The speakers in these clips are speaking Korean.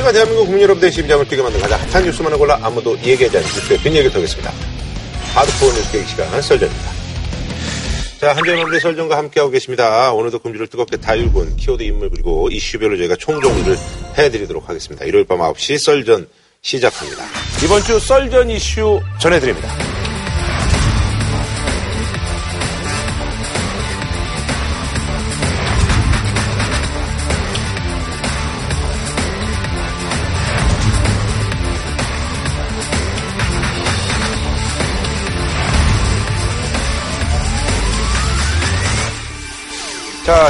하지만 대한민국 국민 여러분들의 심장을 뛰게 만든 가장 핫한 뉴스만을 골라 아무도 얘기하지 않는 뉴스의 뒷얘기를 털겠습니다. 하드코어 뉴스 계기 시간 설전입니다. 자, 한재 여러분들의 설전과 함께하고 계십니다. 오늘도 금주를 뜨겁게 달군 키워드 인물 그리고 이슈별로 저희가 총정리를 해드리도록 하겠습니다. 일요일 밤 9시 썰전 시작합니다. 이번 주 썰전 이슈 전해드립니다.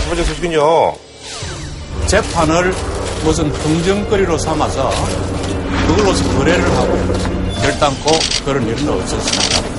자, 첫 번째 소식은요. 재판을 무슨 긍정거리로 삼아서 그걸로서 거래를 하고 결단코 그런 일은 없었습니다.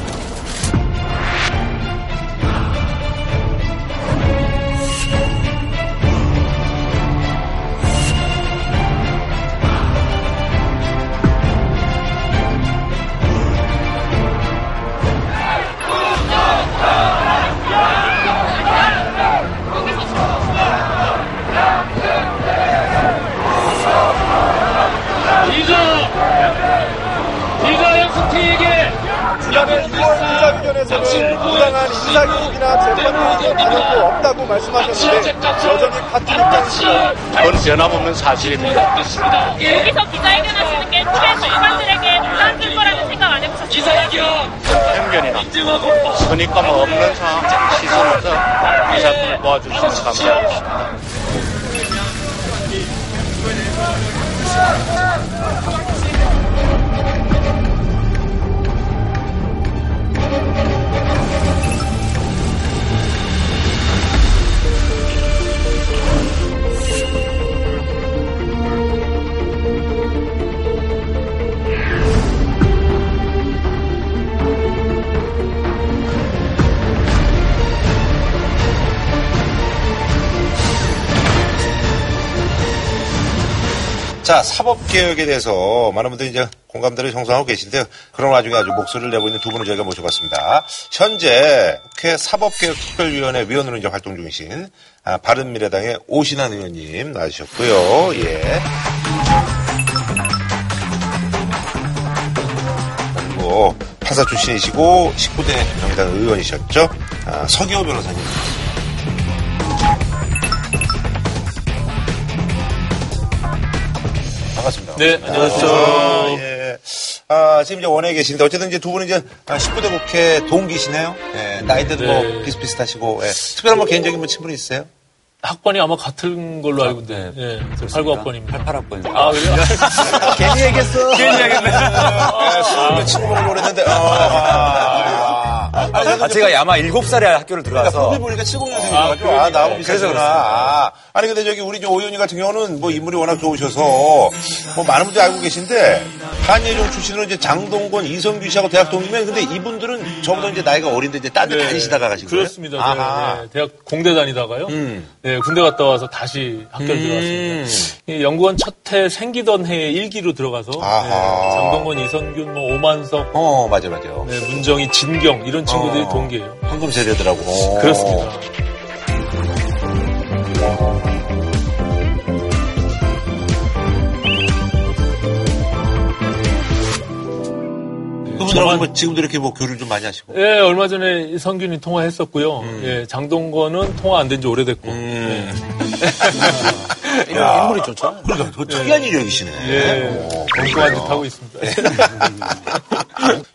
부당한 인사교육이나 재판에 반영도 없다고 말씀하셨는데 여전히 같은 입장이시죠. 그건 변함없는 사실입니다. 여기서 기자회견하시는 게 최정관들에게 논란 줄 거라는 생각 안 해보셨어요? 기자회견! 편견이나 선입감 없는 상황 시선에서 이 사건을 도와주셔서 감사하겠습니다. 자, 사법개혁에 대해서 많은 분들이 이제 공감대를 형성하고 계신데요. 그런 와중에 아주 목소리를 내고 있는 두 분을 저희가 모셔봤습니다. 현재 국회 사법개혁특별위원회 위원으로 이제 활동 중이신 아, 바른미래당의 오신환 의원님 나와주셨고요. 예. 그리고 판사 출신이시고 19대 정의당 의원이셨죠. 아, 서기호 변호사님. 네, 안녕하세요. 아, 예. 아, 지금 이제 원에 계신데 어쨌든 이제 두 분은 이제 19대 국회 동기시네요. 예, 나이대도 네. 뭐 비슷비슷하시고. 예. 특별한 뭐 개인적인 뭐 친분이 있어요? 학번이 아마 같은 걸로 알고 있는데, 예, 89학번입니다. 88학번입니다. 아, 그래요? 괜히 얘기했어. 괜히 얘기했네. 예, 술을 친구를 오랬는데, 아, 아, 아, 아니, 저도 아, 제가 아마 7살에 학교를 그러니까 들어가서 후배 보니까 70년생이어가지고 아, 나하고 비슷하구나. 아, 아니 근데 저기 우리 오 의원님 같은 경우는 뭐 인물이 워낙 좋으셔서 뭐 많은 분들이 알고 계신데 한예종 출신으로 이제 장동건, 이성규 씨하고 대학 동기면 근데 이분들은 저보다 이제 나이가 어린데 이제 딴데 네. 다니시다가 가신 거예요? 그렇습니다. 아하. 제가 네, 대학 공대 다니다가요. 음. 네, 군대 갔다 와서 다시 학교를 음. 들어갔습니다. 이 연구원 첫 해 생기던 해에 일기로 들어가서 아하. 네, 장동건, 이성균, 뭐 오만석, 어, 맞아, 맞아. 네, 문정희, 진경 이런 친구들이 어. 동기예요. 황금 세대더라고. 그렇습니다. 그분들하고 뭐 지금도 이렇게 뭐 교류를 좀 많이 하시고. 예, 얼마 전에 성균이 통화했었고요. 예, 장동건은 통화 안 된 지 오래됐고. 음. 이런 인물이 좋잖아요. 그러니까 그 특이한 인력이시네. 예, 엉뚱한 짓 하고 있습니다.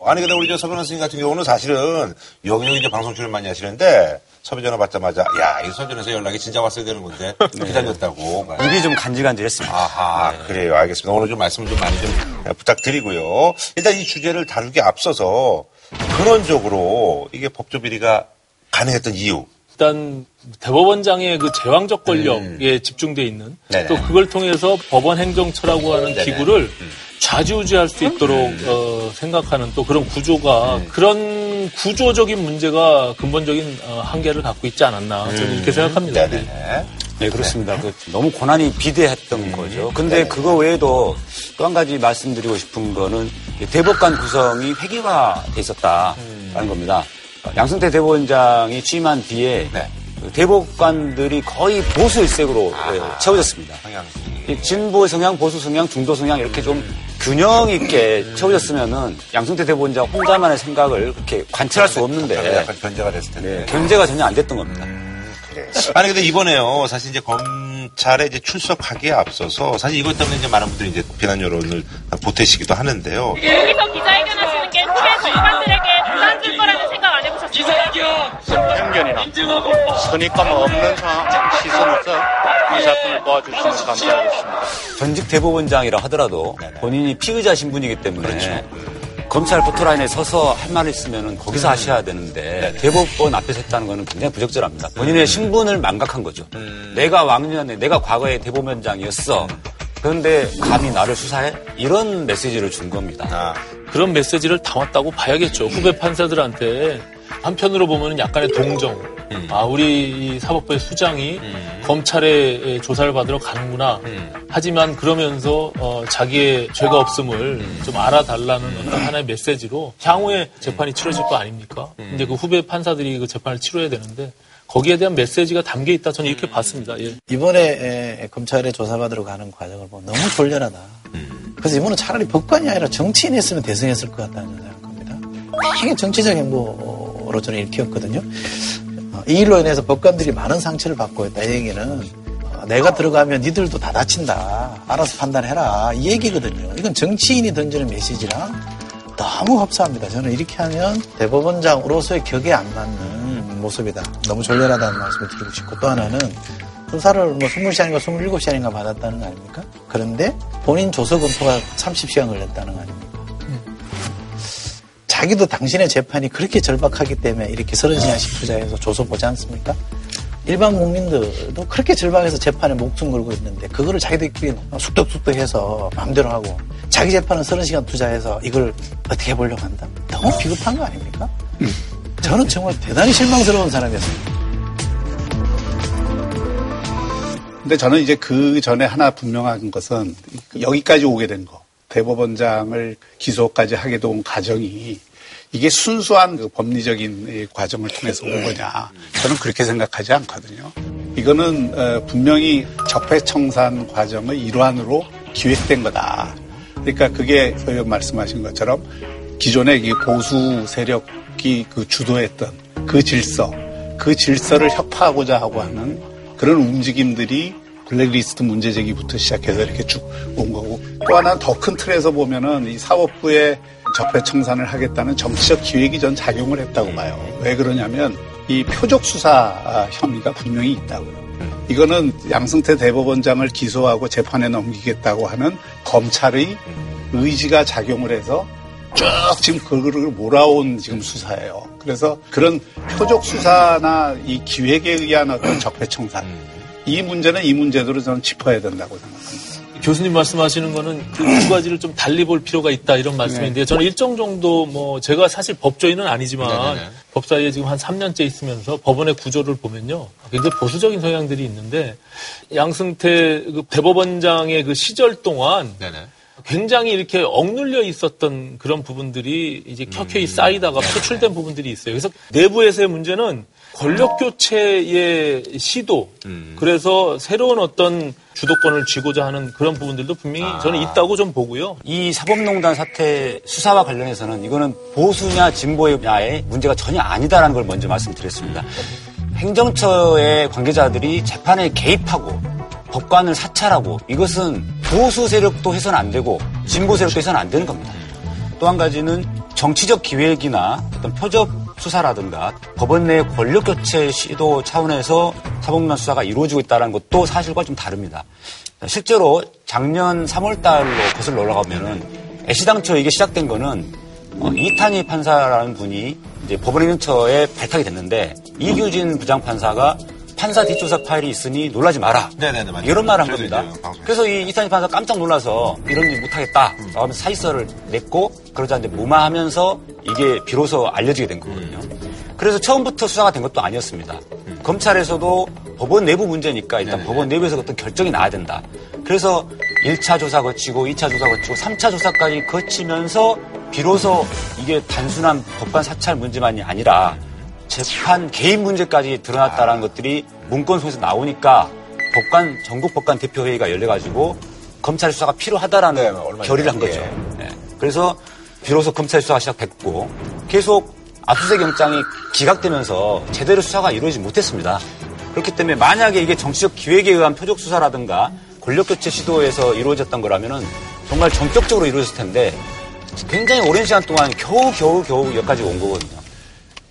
아니 근데 우리 저 서변호 선생님 같은 경우는 사실은 여기저기 이제 방송 출연 많이 하시는데 섭외 전화 받자마자 야 이 서전에서 연락이 진짜 왔어야 되는 건데 기다렸다고. 입이 좀 간질간질했습니다. 아하 그래요 알겠습니다. 오늘 좀 말씀을 좀 많이 좀 부탁드리고요. 일단 이 주제를 다루기 앞서서 근원적으로 이게 법조 비리가 가능했던 이유. 일단 대법원장의 그 제왕적 권력에 집중돼 있는 음. 네네. 또 그걸 통해서 법원 행정처라고 하는 네네. 음. 기구를 좌지우지할 수 있도록 어, 생각하는 또 그런 구조가 음. 그런 구조적인 문제가 근본적인 어, 한계를 갖고 있지 않았나 저는 이렇게 생각합니다. 음. 네네. 네, 그렇습니다. 그 너무 고난이 비대했던 거죠. 근데 그거 외에도 또 한 가지 말씀드리고 싶은 거는 대법관 구성이 회기화돼 있었다라는 겁니다. 양승태 대법원장이 취임한 뒤에 네. 그 대법관들이 거의 보수 일색으로. 예, 채워졌습니다. 성향이. 이 진보 성향, 보수 성향, 중도 성향 이렇게 좀 균형 있게 채워졌으면은 양승태 대법원장 혼자만의 생각을 그렇게 관찰할 수 없는데 약간 견제가 됐을 텐데. 네, 견제가 전혀 안 됐던 겁니다. 아니 근데 이번에요 사실 이제 검 찰에 이제 출석하기에 앞서서 사실 이것 때문에 이제 많은 분들이 이제 비난 여론을 보태시기도 하는데요. 여기서 기자회견 하시는 게 후배 정관들에게 부담 줄 거라는 생각 안 해보셨어요? 편견이나 선입감 없는 상황, 시선에서 이 사건을 도와주시면 감사하겠습니다. 전직 대법원장이라 하더라도. 본인이 피의자 신분이기 때문에 그렇죠. 검찰 포토라인에 서서 할말 있으면 거기서 하셔야 되는데 대법원 앞에서 했다는 거는 굉장히 부적절합니다. 본인의 신분을 망각한 거죠. 내가 왕년에 내가 과거에 대법원장이었어. 그런데 감히 나를 수사해? 이런 메시지를 준 겁니다. 아, 그런 메시지를 담았다고 봐야겠죠. 후배 판사들한테 한편으로 보면 약간의 동정. 아, 우리 이 사법부의 수장이 검찰의 조사를 받으러 가는구나. 하지만 그러면서 어, 자기의 죄가 없음을 좀 알아달라는 어떤 하나의 메시지로 향후에 재판이 치러질 거 아닙니까? 근데 그 후배 판사들이 그 재판을 치러야 되는데 거기에 대한 메시지가 담겨 있다. 저는 이렇게 봤습니다. 예. 이번에 에, 검찰에 조사받으러 가는 과정을 보면 너무 졸렬하다. 그래서 이번은 차라리 법관이 아니라 정치인이 했으면 대승했을 것 같다는 생각합니다. 되게 정치적 행보로 저는 읽혔거든요. 어, 이 일로 인해서 법관들이 많은 상처를 받고 있다. 이 얘기는 어, 내가 들어가면 니들도 다 다친다. 알아서 판단해라. 이 얘기거든요. 이건 정치인이 던지는 메시지랑 너무 흡사합니다. 저는 이렇게 하면 대법원장으로서의 격에 안 맞는 모습이다. 너무 졸렬하다는 말씀을 드리고 싶고 또 하나는 수사를 뭐 20시간인가 27시간인가 받았다는 거 아닙니까? 그런데 본인 조서 검토가 30시간 걸렸다는 거 아닙니까? 자기도 당신의 재판이 그렇게 절박하기 때문에 이렇게 30시간씩 투자해서 조서 보지 않습니까? 일반 국민들도 그렇게 절박해서 재판에 목숨 걸고 있는데 그거를 자기들끼리 숙덕숙덕해서 마음대로 하고 자기 재판은 30시간 투자해서 이걸 어떻게 해보려고 한다? 너무 비겁한 거 아닙니까? 저는 정말 대단히 실망스러운 사람이었습니다. 근데 저는 이제 그 전에 하나 분명한 것은 여기까지 오게 된 거. 대법원장을 기소까지 하게 된 과정이 이게 순수한 그 법리적인 이 과정을 통해서 온 거냐. 저는 그렇게 생각하지 않거든요. 이거는 어, 분명히 적폐청산 과정의 일환으로 기획된 거다. 그러니까 그게 저희가 말씀하신 것처럼 기존의 이 보수 세력이 그 주도했던 그 질서, 그 질서를 혁파하고자 하고 하는 그런 움직임들이 블랙리스트 문제 제기부터 시작해서 이렇게 쭉 온 거고 또 하나 더 큰 틀에서 보면은 이 사법부의 적폐 청산을 하겠다는 정치적 기획이 전 작용을 했다고 봐요. 왜 그러냐면 이 표적 수사 아, 혐의가 분명히 있다고요. 이거는 양승태 대법원장을 기소하고 재판에 넘기겠다고 하는 검찰의 의지가 작용을 해서 쭉 지금 그거를 몰아온 지금 수사예요. 그래서 그런 표적 수사나 이 기획에 의한 어떤 적폐 청산 이 문제는 이 문제대로 저는 짚어야 된다고 생각합니다. 교수님 말씀하시는 거는 그 두 가지를 좀 달리 볼 필요가 있다 이런 말씀인데 저는 일정 정도 뭐 제가 사실 법조인은 아니지만 법사위에 지금 한 3년째 있으면서 법원의 구조를 보면요. 굉장히 보수적인 성향들이 있는데 양승태 그 대법원장의 그 시절 동안 굉장히 이렇게 억눌려 있었던 그런 부분들이 이제 켜켜이 쌓이다가 표출된 부분들이 있어요. 그래서 내부에서의 문제는 권력 교체의 시도, 그래서 새로운 어떤 주도권을 쥐고자 하는 그런 부분들도 분명히 저는 있다고 좀 보고요. 이 사법농단 사태 수사와 관련해서는 이거는 보수냐 진보냐의 문제가 전혀 아니다라는 걸 먼저 말씀드렸습니다. 행정처의 관계자들이 재판에 개입하고 법관을 사찰하고 이것은 보수 세력도 해서는 안 되고 진보 세력도 해서는 안 되는 겁니다. 또 한 가지는 정치적 기획이나 어떤 표적 수사라든가 법원 내 권력 교체 시도 차원에서 사법농단 수사가 이루어지고 있다는 것도 사실과 좀 다릅니다. 실제로 작년 3월 달로 거슬러 올라가면은 애시당초 이게 시작된 거는 어, 이탄희 판사라는 분이 이제 법원 행정처에 발탁이 됐는데 이규진 부장판사가 판사 뒷조사 파일이 있으니 놀라지 마라. 네네네, 맞아요. 이런 말을 한 겁니다. 그래서 이 이탄희 판사 깜짝 놀라서 이런 일 못하겠다. 라고 하면서 사의서를 냈고 그러자 이제 무마하면서 이게 비로소 알려지게 된 거거든요. 그래서 처음부터 수사가 된 것도 아니었습니다. 검찰에서도 법원 내부 문제니까 일단 법원 내부에서 어떤 결정이 나야 된다. 그래서 1차 조사 거치고 2차 조사 거치고 3차 조사까지 거치면서 비로소 이게 단순한 법관 사찰 문제만이 아니라 재판 개인 문제까지 드러났다라는 것들이 문건 속에서 나오니까 법관 전국 법관 대표회의가 열려가지고 검찰 수사가 필요하다라는 네, 결의를 한. 거죠. 네. 그래서 비로소 검찰 수사가 시작됐고 계속 압수수색 영장이 기각되면서 제대로 수사가 이루어지지 못했습니다. 그렇기 때문에 만약에 이게 정치적 기획에 의한 표적 수사라든가 권력 교체 시도에서 이루어졌던 거라면은 정말 전격적으로 이루어졌을 텐데 굉장히 오랜 시간 동안 겨우 겨우 겨우 여기까지 온 거거든요.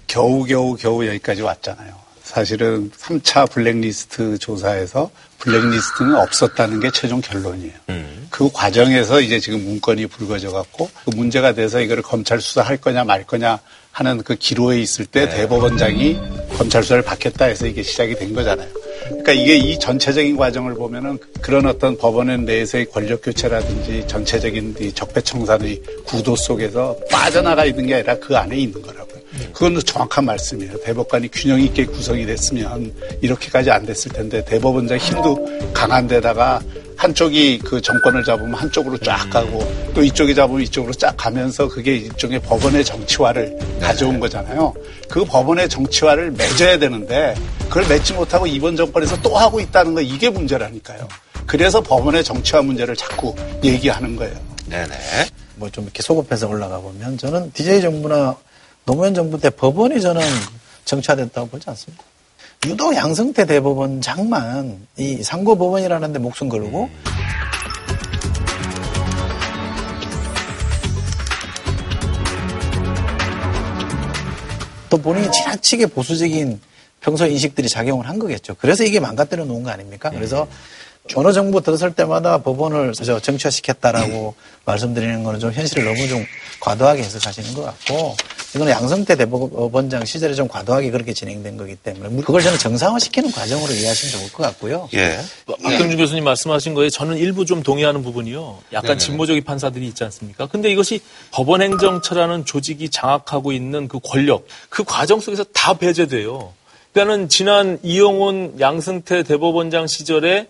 겨우겨우 겨우 여기까지 왔잖아요. 사실은 3차 블랙리스트 조사에서 블랙리스트는 없었다는 게 최종 결론이에요. 그 과정에서 이제 지금 문건이 불거져 갖고 그 문제가 돼서 이거를 검찰 수사할 거냐 말 거냐 하는 그 기로에 있을 때 대법원장이 검찰 수사를 받겠다 해서 이게 시작이 된 거잖아요. 그러니까 이게 이 전체적인 과정을 보면은 그런 어떤 법원 내에서의 권력 교체라든지 전체적인 이 적폐청산의 구도 속에서 빠져나가 있는 게 아니라 그 안에 있는 거라고요. 그건 정확한 말씀이에요. 대법관이 균형 있게 구성이 됐으면 이렇게까지 안 됐을 텐데 대법원장 힘도 강한 데다가 한쪽이 그 정권을 잡으면 한쪽으로 쫙 가고 또 이쪽이 잡으면 이쪽으로 쫙 가면서 그게 일종의 법원의 정치화를 가져온 거잖아요. 그 법원의 정치화를 맺어야 되는데 그걸 맺지 못하고 이번 정권에서 또 하고 있다는 거 이게 문제라니까요. 그래서 법원의 정치화 문제를 자꾸 얘기하는 거예요. 네네. 뭐 좀 이렇게 소급해서 올라가 보면 저는 DJ 정부나 노무현 정부 때 법원이 저는 정치화됐다고 보지 않습니다. 유독 양승태 대법원장만 이 상고법원이라는 데 목숨 걸고 또 본인이 지나치게 보수적인 평소 인식들이 작용을 한 거겠죠. 그래서 이게 망가뜨려 놓은 거 아닙니까? 그래서 어느 정부 들어설 때마다 법원을 저 정치화시켰다라고 말씀드리는 거는 좀 현실을 너무 좀 과도하게 해석하시는 것 같고 이거는 양성태 대법원장 시절에 좀 과도하게 그렇게 진행된 거기 때문에 그걸 저는 정상화시키는 과정으로 이해하시면 좋을 것 같고요. 예. 박경준 교수님 말씀하신 거에 저는 일부 좀 동의하는 부분이요. 약간 진보적인 판사들이 있지 않습니까? 근데 이것이 법원행정처라는 조직이 장악하고 있는 그 권력, 그 과정 속에서 다 배제돼요. 그러니까는 지난 이영훈 양승태 대법원장 시절에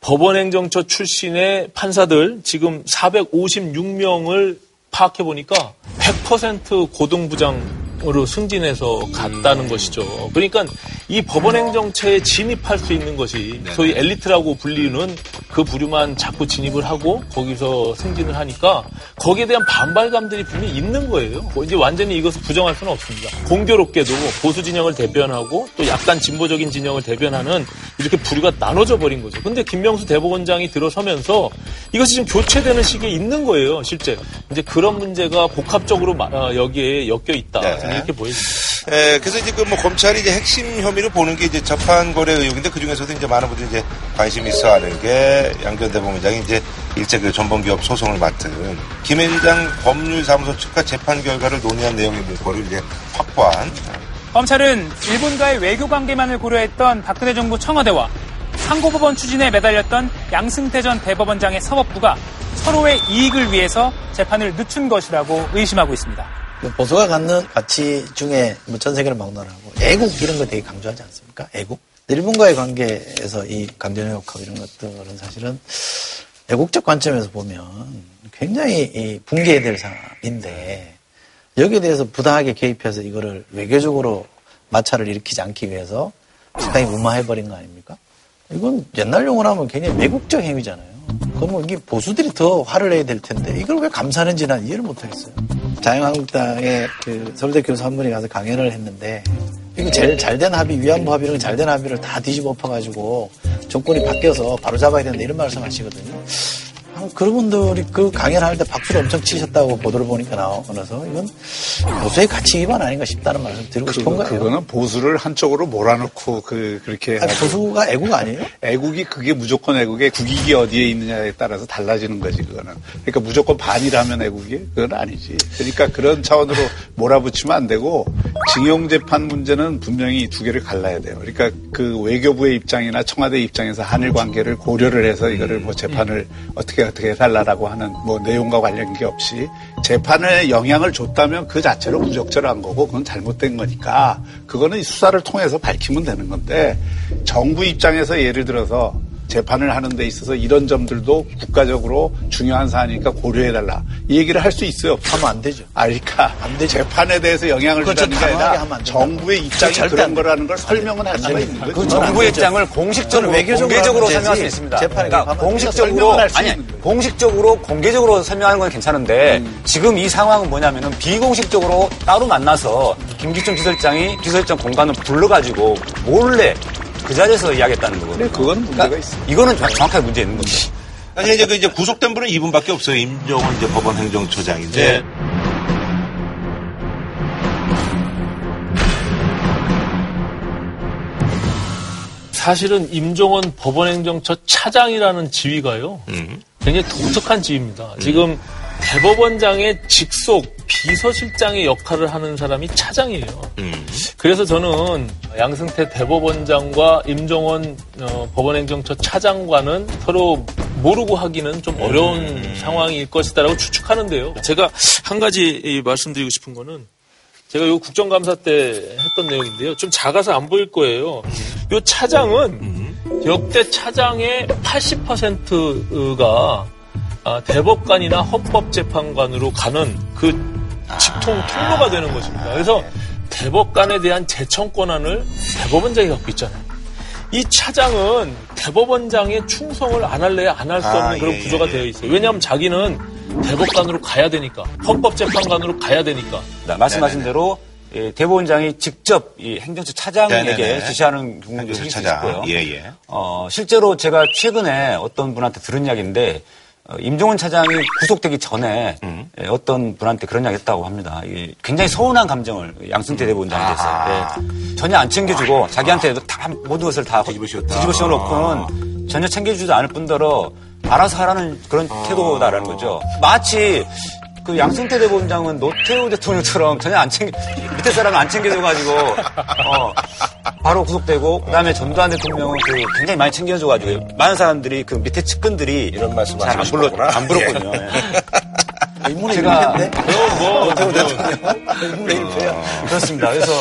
법원행정처 출신의 판사들 지금 456명을 파악해 보니까 100% 고등부장으로 승진해서 갔다는 것이죠. 그러니까 이 법원행정처에 진입할 수 있는 것이 소위 엘리트라고 불리는 그 부류만 자꾸 진입을 하고 거기서 승진을 하니까 거기에 대한 반발감들이 분명히 있는 거예요. 뭐 이제 완전히 이것을 부정할 수는 없습니다. 공교롭게도 보수 진영을 대변하고 또 약간 진보적인 진영을 대변하는 이렇게 부류가 나눠져 버린 거죠. 근데 김명수 대법원장이 들어서면서 이것이 지금 교체되는 시기에 있는 거예요, 실제. 이제 그런 문제가 복합적으로 마- 어, 여기에 엮여 있다. 네. 이렇게 보여집니다. 에, 그래서 이제 그 뭐 검찰이 이제 핵심 혐의 를 보는 게 이제 재판 거래 의혹인데 그 중에서도 이제 많은 분들이 이제 관심 있어 하는 게 양전 대법원장이 이제 일제 그 전범기업 소송을 맡은 김앤장 법률사무소 측과 재판 결과를 논의한 내용의 문건을 이제 확보한 검찰은 일본과의 외교 관계만을 고려했던 박근혜 정부 청와대와 상고법원 추진에 매달렸던 양승태 전 대법원장의 사법부가 서로의 이익을 위해서 재판을 늦춘 것이라고 의심하고 있습니다. 그 보수가 갖는 가치 중에 뭐 전 세계를 막론하고 애국 이런 거 되게 강조하지 않습니까? 애국. 일본과의 관계에서 이 강제노역하고 이런 것들은 사실은 애국적 관점에서 보면 굉장히 이 붕괴해야 될 상황인데 여기에 대해서 부당하게 개입해서 이거를 외교적으로 마찰을 일으키지 않기 위해서 상당히 무마해버린 거 아닙니까? 이건 옛날 용어로 하면 굉장히 매국적 행위잖아요. 그러면 이게 보수들이 더 화를 내야 될 텐데 이걸 왜 감사하는지 난 이해를 못하겠어요. 자유한국당의 그 서울대 교수 한 분이 가서 강연을 했는데 이거 제일 잘된 합의, 위안부 합의 이런 잘된 합의를 다 뒤집어 엎어가지고 정권이 바뀌어서 바로 잡아야 된다 이런 말씀 하시거든요. 아, 그런 분들이 그 강연을 할때 박수를 엄청 치셨다고 보도를 보니까 나와서 이건 보수의 가치 위반 아닌가 싶다는 말씀 드리고 싶은 거예요. 그거는 보수를 한쪽으로 몰아넣고 그 그렇게 아니, 보수가 애국 아니에요? 애국이 그게 무조건 애국의 국익이 어디에 있느냐에 따라서 달라지는 거지 그거는. 그러니까 무조건 반이라면 애국이 그건 아니지. 그러니까 그런 차원으로 몰아붙이면 안 되고 징용 재판 문제는 분명히 두 개를 갈라야 돼요. 그러니까 그 외교부의 입장이나 청와대 입장에서 한일 관계를 고려를 해서 이거를 뭐 재판을 어떻게 어떻게 해달라고 하는 뭐 내용과 관련이 없이 재판에 영향을 줬다면 그 자체로 부적절한 거고 그건 잘못된 거니까 그거는 수사를 통해서 밝히면 되는 건데 정부 입장에서 예를 들어서 재판을 하는 데 있어서 이런 점들도 국가적으로 중요한 사안이니까 고려해달라. 이 얘기를 할 수 있어요. 하면 안 되죠. 아, 그러니까 안 되죠. 재판에 대해서 영향을. 주는 게 아니라. 정부의 입장이 그런. 거라는 걸 설명은 할 수가 있는 거죠. 그 정부의 입장을 공식적으로 외교적으로 공개적으로 설명할 수. 있습니다. 재판에 그러니까 공식적으로 아니. 공식적으로 공개적으로 설명하는 건 괜찮은데 지금 이 상황은 뭐냐면은 비공식적으로 따로 만나서 김기춘 비서실장이 비서실장 공간을 불러가지고 몰래 그 자리에서 이야기했다는 거거든요. 그래, 그건 문제가 있어. 이거는 정- 정확하게 문제 있는 겁니다. 사실 이제 그 이제 구속된 분은 이분밖에 없어요. 임종원 이제 법원 행정처장인데. 사실은 임종원 법원행정처 차장이라는 지위가요. 음. 굉장히 독특한 지위입니다. 지금 대법원장의 직속 비서실장의 역할을 하는 사람이 차장이에요. 음. 그래서 저는 양승태 대법원장과 임종원 어, 법원행정처 차장과는 서로 모르고 하기는 좀 어려운 상황일 것이다라고 추측하는데요. 제가 한 가지 이 말씀드리고 싶은 거는 제가 요 국정감사 때 했던 내용인데요. 좀 작아서 안 보일 거예요. 요 차장은 역대 차장의 80%가 아, 대법관이나 헌법재판관으로 가는 그 직통 통로가 되는 것입니다. 그래서 대법관에 대한 재청 권한을 대법원장이 갖고 있잖아요. 이 차장은 대법원장의 충성을 안 할래야 안 할 수 없는 아, 그런 예, 구조가 예, 되어 있어요. 왜냐하면 자기는 대법관으로 가야 되니까 헌법재판관으로 가야 되니까 네, 말씀하신 대로 예, 대법원장이 직접 이 행정처 차장에게 네네네. 지시하는 경우도 생길 수 차장. 있고요. 예, 예. 어, 실제로 제가 최근에 어떤 분한테 들은 이야기인데 어, 임종원 차장이 구속되기 전에 음. 예, 어떤 분한테 그런 이야기 했다고 합니다. 굉장히 서운한 감정을 양승태 대법원장이 됐어요. 아하. 예, 전혀 안 챙겨주고 자기한테 다 모든 것을 다 뒤집어 씌워놓고는 전혀 챙겨주지도 않을 뿐더러 알아서 하라는 그런 태도다라는 거죠. 마치 그 양승태 대법원장은 노태우 대통령처럼 전혀 안 챙겨 밑에 사람을 안 챙겨줘가지고 어, 바로 구속되고 그 다음에 전두환 대통령은 그 굉장히 많이 챙겨줘가지고 많은 사람들이 그 밑에 측근들이 이런 말씀 잘안 하시고 불러. 안 불렀거든요. 예. 인문의 제가- 일패인데? 뭐 인문의 일패야. 그렇습니다. 그래서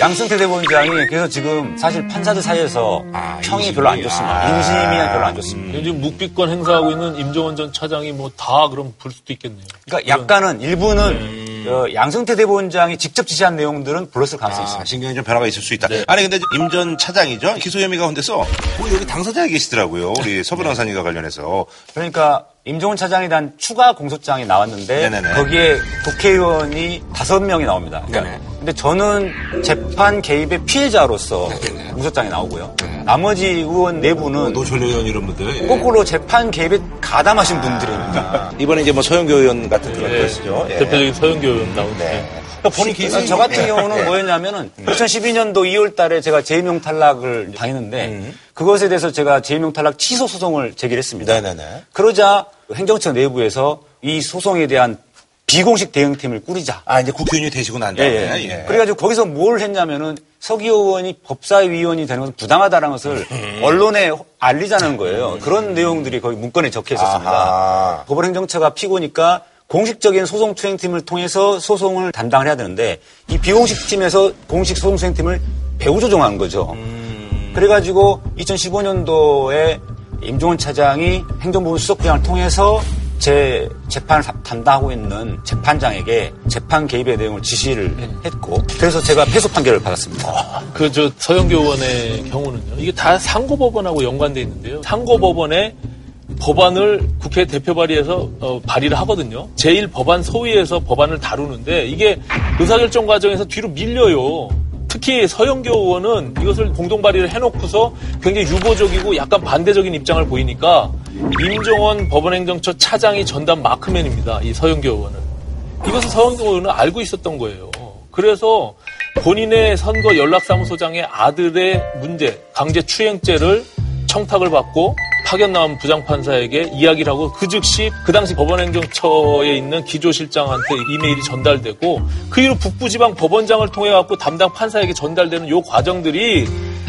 양승태 대법원장이 그래서 지금 사실 판사들 사이에서 아, 평이 인심이. 별로 안 좋습니다. 아. 인심이 별로 안 좋습니다. 지금 묵비권 행사하고 있는 임종원 전 차장이 뭐 다 그럼 볼 수도 있겠네요. 그러니까 약 간은 일부는 어, 양승태 대법원장이 직접 지시한 내용들은 불렀을 가능성이 아, 있습니다. 신경이 좀 변화가 있을 수 있다. 아니 근데 임 전 차장이죠. 기소 혐의 가운데서 뭐 여기 당사자가 계시더라고요. 우리 서부 당사님과 관련해서 그러니까 임종훈 차장에 대한 추가 공소장이 나왔는데 네네네. 거기에 국회의원이 다섯 명이 나옵니다. 그러니까 네네. 근데 저는 재판 개입의 피해자로서 공소장이 나오고요. 나머지 의원 내부는 노철 의원 이런 분들 예. 거꾸로 재판 개입에 가담하신 분들입니다. 이번에 이제 뭐 서영교 의원 같은 그런 케이스죠. 예. 대표적인 서영교 의원 나오는데 네. 그러니까 저 같은 경우는 뭐였냐면은 2012년도 2월 달에 제가 재임용 탈락을 당했는데 그것에 대해서 제가 재임용 탈락 취소 소송을 제기를 했습니다. 네네네. 그러자 행정처 내부에서 이 소송에 대한 비공식 대응팀을 꾸리자. 아 이제 국회의원이 되시고 난 예, 다음에 예. 예. 그래가지고 거기서 뭘 했냐면은 서기 의원이 법사위원이 되는 것은 부당하다는 것을 음. 언론에 알리자는 거예요. 그런 내용들이 거기 문건에 적혀 있었습니다. 아하. 법원행정처가 피고니까 공식적인 소송 투행팀을 통해서 소송을 담당을 해야 되는데 이 비공식 팀에서 공식 소송 투행팀을 배후 조종한 거죠. 음. 그래가지고 2015년도에 임종원 차장이 행정부문 수석부장을 통해서 제 재판을 다- 담당하고 있는 재판장에게 재판 개입의 내용을 지시를 했고 그래서 제가 패소 판결을 받았습니다. 그 저 서영교 의원의 경우는요. 이게 다 상고법원하고 연관돼 있는데요. 상고법원에 법안을 국회 대표 발의해서 어, 발의를 하거든요. 제1법안 소위에서 법안을 다루는데 이게 의사결정 과정에서 뒤로 밀려요. 특히 서영교 의원은 이것을 공동 발의를 해놓고서 굉장히 유보적이고 약간 반대적인 입장을 보이니까 임종원 법원행정처 차장이 전담 마크맨입니다. 이 서영교 의원은. 이것을 서영교 의원은 알고 있었던 거예요. 그래서 본인의 선거 연락사무소장의 아들의 문제, 강제 추행죄를 청탁을 받고 파견 나온 부장판사에게 이야기를 하고 그 즉시 그 당시 법원행정처에 있는 기조실장한테 이메일이 전달되고 그 이후 북부지방 법원장을 통해 갖고 담당 판사에게 전달되는 요 과정들이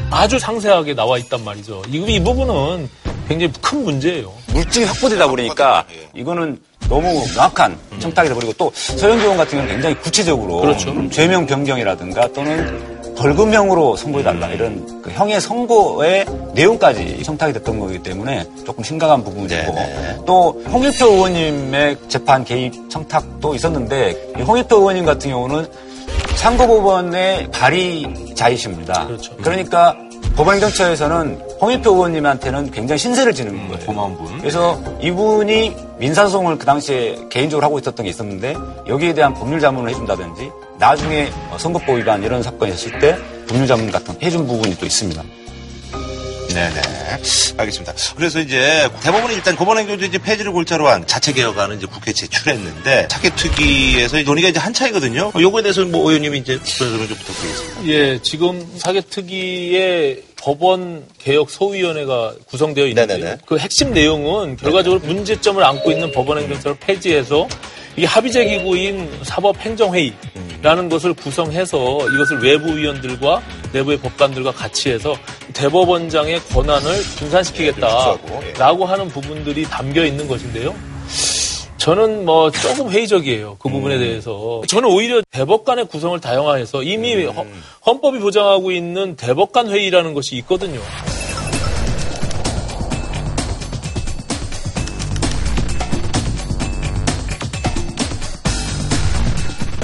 아주 상세하게 나와 있단 말이죠. 이, 이 부분은 굉장히 큰 문제예요. 물증이 확보되다 보니까 이거는 너무 명확한 청탁이 돼버리고 또 서영교 의원 같은 경우는 굉장히 구체적으로 그렇죠. 죄명 변경이라든가 또는 벌금형으로 선고해달라 이런 그 형의 선고의 내용까지 청탁이 됐던 거기 때문에 조금 심각한 부분이고 네네. 또 홍일표 의원님의 재판 개입 청탁도 있었는데 이 홍일표 의원님 같은 경우는 상고법원의 발의자이십니다. 그렇죠. 그러니까 법원행정처에서는 홍일표 의원님한테는 굉장히 신세를 지는 거예요. 고마운 분. 그래서 이분이 민사소송을 그 당시에 개인적으로 하고 있었던 게 있었는데 여기에 대한 법률 자문을 해준다든지 나중에 선거법 위반 이런 사건이 있을 때 법률 자문 같은 거 해준 부분이 또 있습니다. 네네. 알겠습니다. 그래서 이제 대법원이 일단 법원행정처 이제 폐지를 골자로 한 자체 개혁안을 이제 국회에 제출했는데 사개특위에서 논의가 이제 한차이거든요. 요거에 대해서 뭐 의원님이 이제 설명 좀 부탁드리겠습니다. 예, 지금 사개특위의 법원 개혁 소위원회가 구성되어 있는데. 그 핵심 내용은 결과적으로 문제점을 안고 있는 법원 행정처를 폐지해서 이게 합의제 기구인 사법행정회의라는 것을 구성해서 이것을 외부 위원들과 내부의 법관들과 같이 해서 대법원장의 권한을 분산시키겠다라고 하는 부분들이 담겨 있는 것인데요. 저는 뭐 조금 회의적이에요. 그 부분에 대해서. 저는 오히려 대법관의 구성을 다양화해서 이미 허- 헌법이 보장하고 있는 대법관 회의라는 것이 있거든요.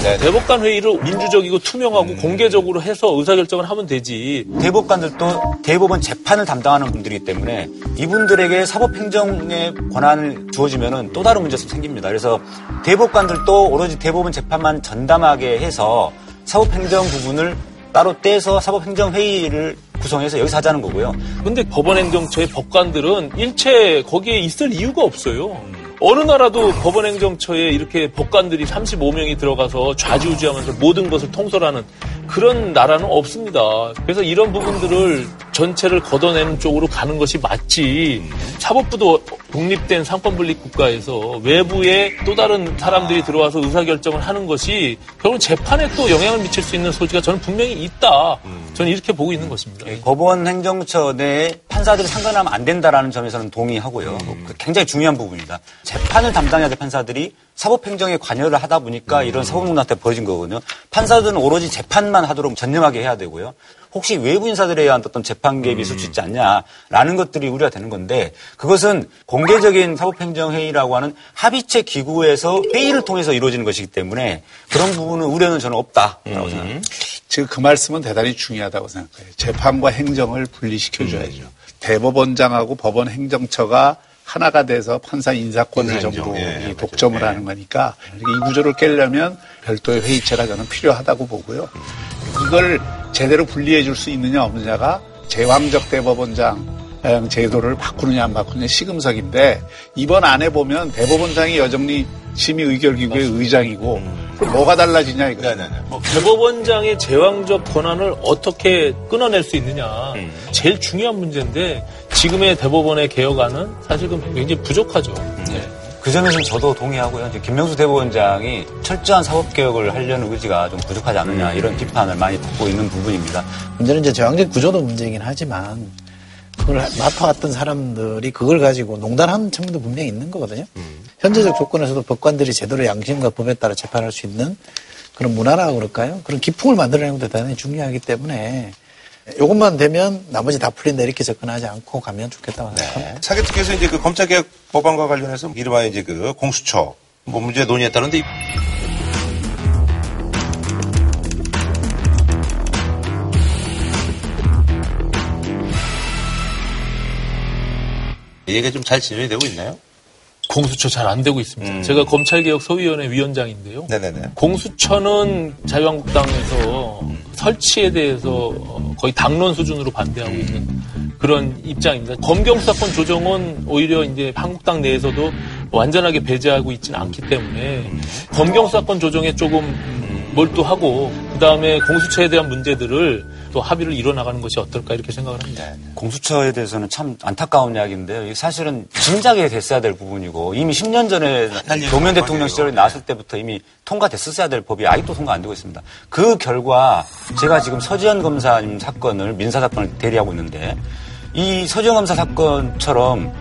네. 대법관 회의를 민주적이고 투명하고 공개적으로 해서 의사결정을 하면 되지. 대법관들도 대법원 재판을 담당하는 분들이기 때문에 이분들에게 사법행정의 권한을 주어지면 또 다른 문제가 생깁니다. 그래서 대법관들도 오로지 대법원 재판만 전담하게 해서 사법행정 부분을 따로 떼서 사법행정회의를 구성해서 여기서 하자는 거고요. 근데 법원행정처의 법관들은 일체 거기에 있을 이유가 없어요. 어느 나라도 법원 행정처에 이렇게 법관들이 35명이 들어가서 좌지우지하면서 모든 것을 통솔하는 그런 나라는 없습니다. 그래서 이런 부분들을 전체를 걷어내는 쪽으로 가는 것이 맞지. 사법부도 독립된 상권분립 국가에서 외부에 또 다른 사람들이 들어와서 의사결정을 하는 것이 결국 재판에 또 영향을 미칠 수 있는 소지가 저는 분명히 있다. 저는 이렇게 보고 있는 것입니다. 예, 법원 행정처 내에 판사들이 상관하면 안 된다라는 점에서는 동의하고요. 그 굉장히 중요한 부분입니다. 재판을 담당해야 될 판사들이 사법행정에 관여를 하다 보니까 이런 사법농단한테 벌어진 거거든요. 판사들은 오로지 재판만 하도록 전념하게 해야 되고요. 혹시 외부 인사들에 의한 어떤 재판 개입이 있을 수 있지 않냐라는 것들이 우려가 되는 건데 그것은 공개적인 사법행정회의라고 하는 합의체 기구에서 회의를 통해서 이루어지는 것이기 때문에 그런 부분은 우려는 저는 없다라고 생각합니다. 지금 그 말씀은 대단히 중요하다고 생각해요. 재판과 행정을 분리시켜줘야죠. 대법원장하고 법원 행정처가 하나가 돼서 판사 인사권을 전부 예, 이 독점을 맞아요. 하는 거니까 이 구조를 깨려면 별도의 회의체가 저는 필요하다고 보고요. 이걸 제대로 분리해 줄 수 있느냐 없느냐가 제왕적 대법원장 제도를 바꾸느냐 안 바꾸느냐 시금석인데 이번 안에 보면 대법원장이 여정리 심의 의결기구의 의장이고 그럼 뭐가 달라지냐 이거. 네 네 네. 뭐 대법원장의 제왕적 권한을 어떻게 끊어낼 수 있느냐 제일 중요한 문제인데 지금의 대법원의 개혁안은 사실 은 굉장히 부족하죠. 네. 그 점에서는 저도 동의하고요. 이제 김명수 대법원장이 철저한 사법개혁을 하려는 의지가 좀 부족하지 않느냐 이런 비판을 많이 받고 있는 부분입니다. 문제는 이제 저항적 구조도 문제이긴 하지만 그걸 맡아왔던 사람들이 그걸 가지고 농단하는 측면도 분명히 있는 거거든요. 현재적 조건에서도 법관들이 제대로 양심과 법에 따라 재판할 수 있는 그런 문화라고 그럴까요? 그런 기풍을 만들어내는 것도 대단히 중요하기 때문에 이것만 되면 나머지 다 풀린다 이렇게 접근하지 않고 가면 좋겠다고 생각합니다. 사개특위에서 이제 그 검찰개혁 법안과 관련해서 이른바 이제 그 공수처 뭐 문제 논의했다는데 얘기가 좀 잘 진행이 되고 있나요? 공수처 잘 안 되고 있습니다. 제가 검찰개혁 소위원회 위원장인데요. 네네네. 공수처는 자유한국당에서 설치에 대해서 어, 거의 당론 수준으로 반대하고 있는 그런 입장입니다. 검경수사권 조정은 오히려 이제 한국당 내에서도 완전하게 배제하고 있지는 않기 때문에 검경수사권 조정에 조금 몰두하고 그 다음에 공수처에 대한 문제들을 또 합의를 이뤄나가는 것이 어떨까 이렇게 생각을 합니다. 공수처에 대해서는 참 안타까운 이야기인데요. 이게 사실은 진작에 됐어야 될 부분이고 이미 10년 전에 날 노무현 대통령. 시절에 나왔을 때부터 이미 통과됐었어야 될 법이 아직도 통과 안 되고 있습니다. 그 결과 제가 지금 서지현 검사님 사건을 민사 사건을 대리하고 있는데 이 서지현 검사 사건처럼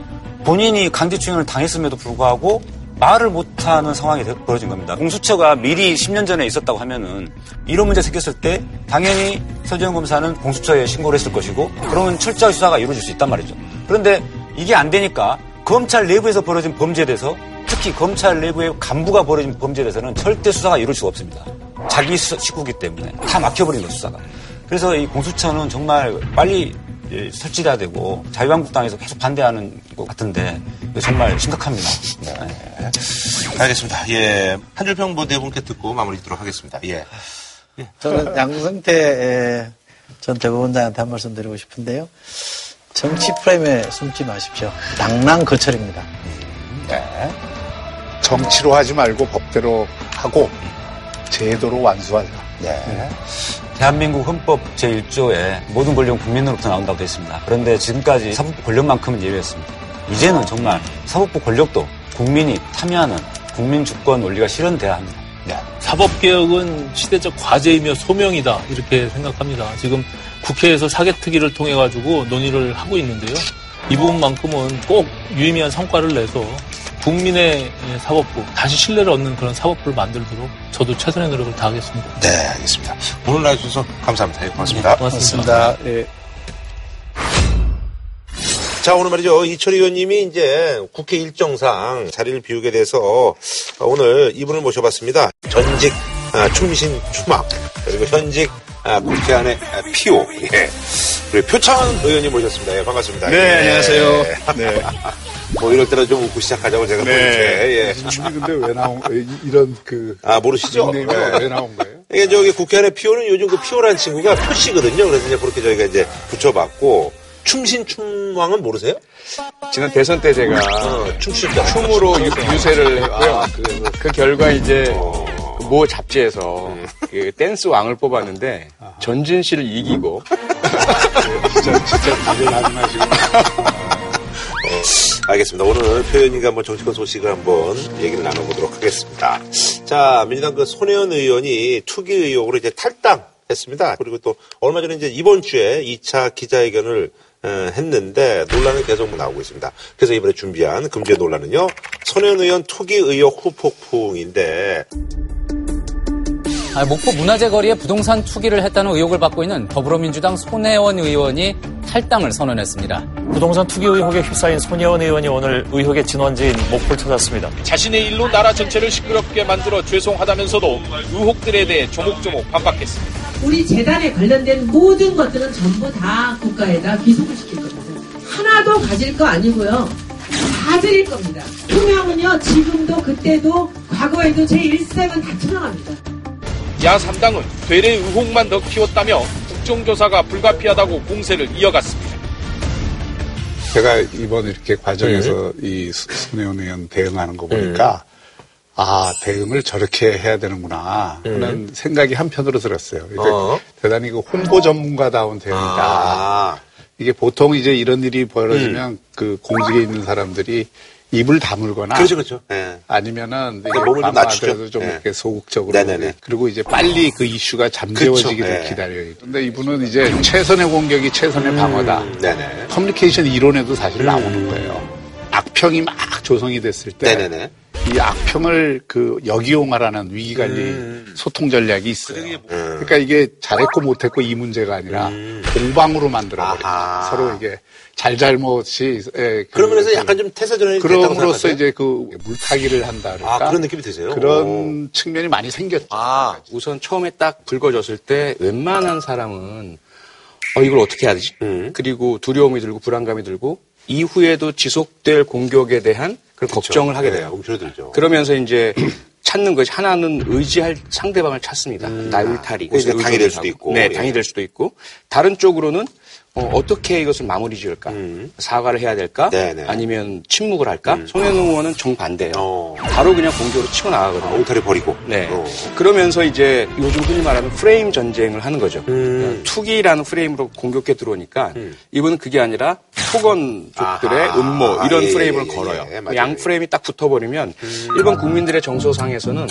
본인이 강제추행을 당했음에도 불구하고 말을 못하는 상황이 되- 벌어진 겁니다. 공수처가 미리 10년 전에 있었다고 하면은 이런 문제 생겼을 때 당연히 설정 검사는 공수처에 신고를 했을 것이고 그러면 철저하게 수사가 이루어질 수 있단 말이죠. 그런데 이게 안 되니까 검찰 내부에서 벌어진 범죄에 대해서 특히 검찰 내부의 간부가 벌어진 범죄에 대해서는 절대 수사가 이룰 수가 없습니다. 자기 수- 식구기 때문에 다 막혀버린 거예요, 수사가. 그래서 이 공수처는 정말 빨리 예, 설치돼야 되고 자유한국당에서 계속 반대하는 것 같은데 정말 심각합니다. 네. 알겠습니다. 예. 한 줄평 뭐네 분께 듣고 마무리 짓도록 하겠습니다. 예. 저는 양승태 전 대법원장한테 한 말씀 드리고 싶은데요. 정치 프레임에 숨지 마십시오. 낭랑 거철입니다. 네. 정치로 하지 말고 법대로 하고 제도로 완수하자. 네. 대한민국 헌법 제1조에 모든 권력은 국민으로부터 나온다고 되어 있습니다. 그런데 지금까지 사법부 권력만큼은 예외였습니다. 이제는 정말 사법부 권력도 국민이 참여하는 국민 주권 원리가 실현돼야 합니다. 네. 사법개혁은 시대적 과제이며 소명이다 이렇게 생각합니다. 지금 국회에서 사개특위를 통해 가지고 논의를 하고 있는데요. 이 부분만큼은 꼭 유의미한 성과를 내서 국민의 사법부 다시 신뢰를 얻는 그런 사법부를 만들도록 저도 최선의 노력을 다하겠습니다. 네, 알겠습니다. 오늘 나와주셔서 감사합니다. 예, 고맙습니다. 고맙습니다. 예. 자, 오늘 말이죠. 이철희 의원님이 이제 국회 일정상 자리를 비우게 돼서 오늘 이분을 모셔봤습니다. 전직 아, 충신 추막, 그리고 현직 아, 국회 안의 아, 피오, 예. 그리고 표창 의원님 모셨습니다. 예, 반갑습니다. 네, 예. 안녕하세요. 네. 뭐 이럴 때는 좀 웃고 시작하자고 제가 네. 보는데, 예. 춤이 근데 왜 나온, 이- 이런 그. 아, 모르시죠? 네. 왜 나온 거예요? 이게 저기 국회 안에 피오는 요즘 그 피오라는 친구가 표씨거든요. 그래서 이제 그렇게 저희가 이제 붙여봤고, 춤신 춤왕은 모르세요? 지난 대선 때 제가 어, 춤추다. 춤으로 유, 유세를 했고요. 그 결과 이제 그모 잡지에서 그 댄스 왕을 뽑았는데 전진 씨를 이기고 진짜, 진짜 일을 하지 마시고. 알겠습니다. 오늘 표현이가 한번 정치권 소식을 한번 얘기를 나눠보도록 하겠습니다. 자, 민주당 그 손혜원 의원이 투기 의혹으로 이제 탈당했습니다. 그리고 또 얼마 전에 이제 이번 주에 2차 기자회견을 어, 했는데 논란은 계속 뭐 나오고 있습니다. 그래서 이번에 준비한 금주의 논란은요. 손혜원 의원 투기 의혹 후폭풍인데 아, 목포 문화재 거리에 부동산 투기를 했다는 의혹을 받고 있는 더불어민주당 손혜원 의원이 탈당을 선언했습니다. 부동산 투기 의혹에 휩싸인 손혜원 의원이 오늘 의혹의 진원지인 목포를 찾았습니다. 자신의 일로 나라 전체를 시끄럽게 만들어 죄송하다면서도 의혹들에 대해 조목조목 반박했습니다. 우리 재단에 관련된 모든 것들은 전부 다 국가에다 귀속을 시킬 겁니다. 하나도 가질 거 아니고요. 다 드릴 겁니다. 투명은요, 지금도 그때도 과거에도 제 일생은 다 투명합니다. 야 3당은 되레 의혹만 더 키웠다며 국정조사가 불가피하다고 공세를 이어갔습니다. 제가 이번 이렇게 과정에서 이 수- 손혜원 의원 대응하는 거 보니까 아 대응을 저렇게 해야 되는구나 하는 생각이 한편으로 들었어요. 이게 어. 대단히 그 홍보 전문가다운 대응이다. 아, 이게 보통 이제 이런 일이 벌어지면 그 공직에 있는 사람들이 입을 다물거나 그렇죠, 그렇죠. 예. 아니면은 그러니까 몸을 좀 낮추죠. 좀 네. 이렇게 소극적으로 네네네. 그리고 이제 빨리 그 이슈가 잠재워지기를 그쵸. 네. 기다려요. 근데 이분은 이제 최선의 공격이 최선의 방어다. 음, 네네. 커뮤니케이션 이론에도 사실 나오는 거예요. 악평이 막 조성이 됐을 때 네네네. 이 악평을 그 역이용하라는 위기관리 음. 소통 전략이 있어요. 음. 그러니까 이게 잘했고 못했고 이 문제가 아니라 공방으로 만들어버려. 아하. 서로 이게 잘잘못이 예, 그- 그러면서 그- 약간 좀 태세전환이 됐다고 그럼으로써? 이제 그 물타기를 한다 그럴까? 아, 그런 느낌이 드세요? 그런 측면이 많이 생겼죠. 아 우선 처음에 딱 불거졌을 때 웬만한 사람은 어 이걸 어떻게 해야 되지? 음. 그리고 두려움이 들고 불안감이 들고 이후에도 지속될 공격에 대한 그런 걱정을 하게 네, 돼요. 움츠러들죠. 그러면서 이제 찾는 것이 하나는 의지할 상대방을 찾습니다. 나의 울타리. 그러니까 당이 될 수도 하고. 있고. 네, 예. 당이 될 수도 있고. 다른 쪽으로는 어, 떻게 이것을 마무리 지을까? 사과를 해야 될까? 음. 네네. 아니면 침묵을 할까? 손혜원 의원은 정반대예요. 어. 바로 그냥 공격으로 치고 나가거든요. 울타리 버리고. 네. 어. 그러면서 이제 요즘 흔히 말하는 프레임 전쟁을 하는 거죠. 음. 그러니까 투기라는 프레임으로 공격해 들어오니까 이번은 그게 아니라 토건족들의 아하. 음모 이런 예, 예, 프레임을 예, 예, 걸어요. 예, 맞아요. 양 프레임이 딱 붙어버리면 일반 국민들의 정서상에서는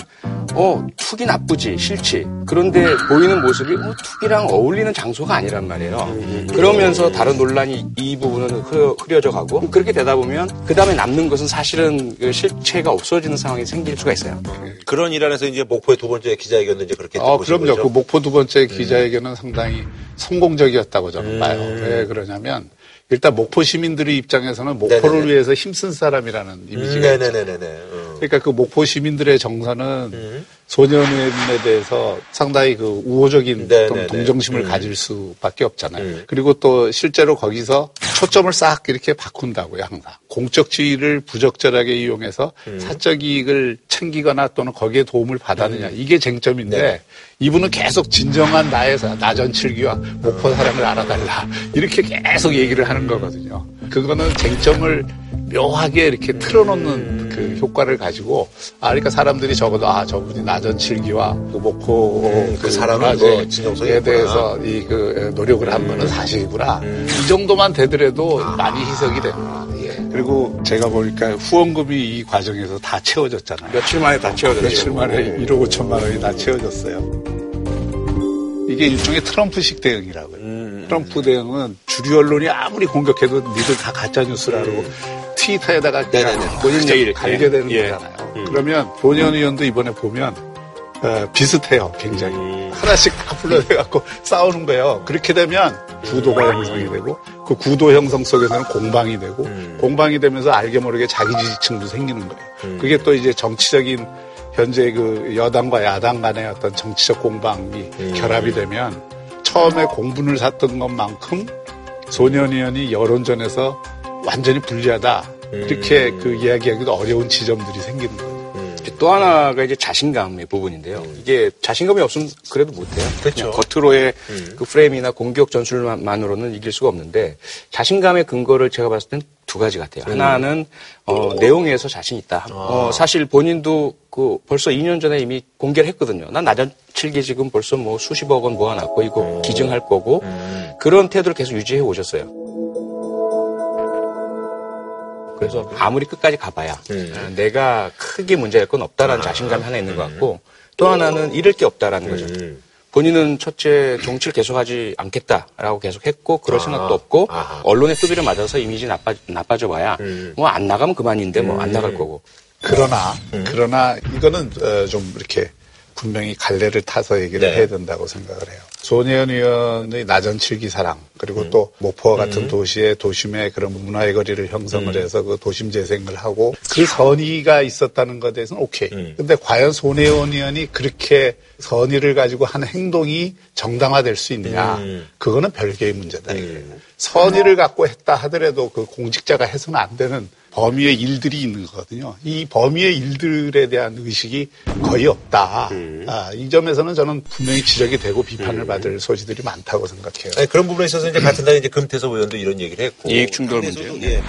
어 투기 나쁘지 싫지 그런데 보이는 모습이 어, 투기랑 어울리는 장소가 아니란 말이에요. 그런 그러면서 다른 논란이 이 부분은 흐려, 흐려 져 가고 그렇게 되다 보면 그 다음에 남는 것은 사실은 그 실체가 없어지는 상황이 생길 수가 있어요. 그런 일환에서 이제 목포의 두 번째 기자회견도 이제 그렇게 어, 그럼요. 거죠? 그 목포 두 번째 기자회견은 상당히 성공적이었다고 저는 음. 봐요. 왜 그러냐면 일단 목포 시민들의 입장에서는 목포를 네네네. 위해서 힘쓴 사람이라는 이미지가 있죠. 네네네네. 음. 그러니까 그 목포 시민들의 정서는 소년원에 대해서 상당히 그 우호적인 네네네. 어떤 동정심을 음. 가질 수밖에 없잖아요. 그리고 또 실제로 거기서 초점을 싹 이렇게 바꾼다고요, 항상. 공적 지위를 부적절하게 이용해서 음. 사적 이익을 챙기거나 또는 거기에 도움을 받았느냐. 음. 이게 쟁점인데 네. 이분은 계속 진정한 사- 나전칠기와 목포 사람을 알아달라. 이렇게 계속 얘기를 하는 거거든요. 그거는 쟁점을 묘하게 이렇게 틀어놓는 그 효과를 가지고 아 그러니까 사람들이 적어도 아 저분이 나전 칠기와 그 목포 그 사람은 문화재에 뭐 있구나. 대해서 이 그 노력을 한 거는 사실이구나. 이 정도만 되더라도 많이 희석이 됩니다. 예. 그리고 제가 보니까 후원금이 이 과정에서 다 채워졌잖아요. 며칠 만에 다 채워졌죠. 며칠 만에 1억 5천만 원이 다 채워졌어요. 이게 일종의 트럼프식 대응이라고요. 음, 트럼프 대응은 주류 언론이 아무리 공격해도 니들 다 가짜 뉴스라고 트위터에다가 그냥 본인 그저 얘기를 갈게 되는 예. 거잖아요. 그러면 본현 의원도 이번에 보면 어, 비슷해요, 굉장히. 하나씩 다 불러내갖고 싸우는 거예요. 그렇게 되면 구도가 형성이 되고 그 구도 형성 속에서는 공방이 되고 공방이 되면서 알게 모르게 자기 지지층도 생기는 거예요. 그게 또 이제 정치적인 현재 그 여당과 야당 간의 어떤 정치적 공방이 결합이 되면 처음에 공분을 샀던 것만큼 소년 의원이 여론전에서 완전히 불리하다. 이렇게 그 이야기하기도 어려운 지점들이 생기는 거예요. 또 하나가 이제 자신감의 부분인데요. 이게 자신감이 없으면 그래도 못해요. 그렇죠. 겉으로의 그 프레임이나 공격 전술만으로는 이길 수가 없는데 자신감의 근거를 제가 봤을 땐 두 가지 같아요. 하나는 어, 내용에서 자신 있다. 어, 사실 본인도 그 벌써 2년 전에 이미 공개를 했거든요. 난 나전칠기 지금 벌써 뭐 수십억 원 모아놨고 이거 기증할 거고 그런 태도를 계속 유지해 오셨어요. 그래서 아무리 끝까지 가봐야 어, 내가 크게 문제될 건 없다라는 자신감이 하나 있는 것 같고 또 하나는 잃을 게 없다라는 거죠. 본인은 첫째 정치를 계속하지 않겠다라고 계속 했고 그럴 아. 생각도 없고 언론의 수비를 맞아서 이미지 나빠 나빠져 봐야 뭐안 나가면 그만인데 뭐 안 나갈 거고 그러나 그러나 이거는 어, 좀 이렇게 분명히 갈래를 타서 얘기를 네. 해야 된다고 생각을 해요. 손혜원 의원의 나전칠기 사랑 그리고 또 목포와 같은 도시의 도심의 그런 문화의 거리를 형성을 해서 그 도심 재생을 하고 그 선의가 있었다는 것에 대해서는 오케이. 근데 과연 손혜원 의원이 그렇게 선의를 가지고 한 행동이 정당화될 수 있느냐? 그거는 별개의 문제다. 이거예요. 선의를 갖고 했다 하더라도 그 공직자가 해서는 안 되는 범위의 일들이 있는 거거든요. 이 범위의 일들에 대한 의식이 거의 없다. 아, 이 점에서는 저는 분명히 지적이 되고 비판을 받을 소지들이 많다고 생각해요. 아니, 그런 부분에 있어서 이제 같은 날 이제 금태섭 의원도 이런 얘기를 했고. 이익 충돌 문제요. 예.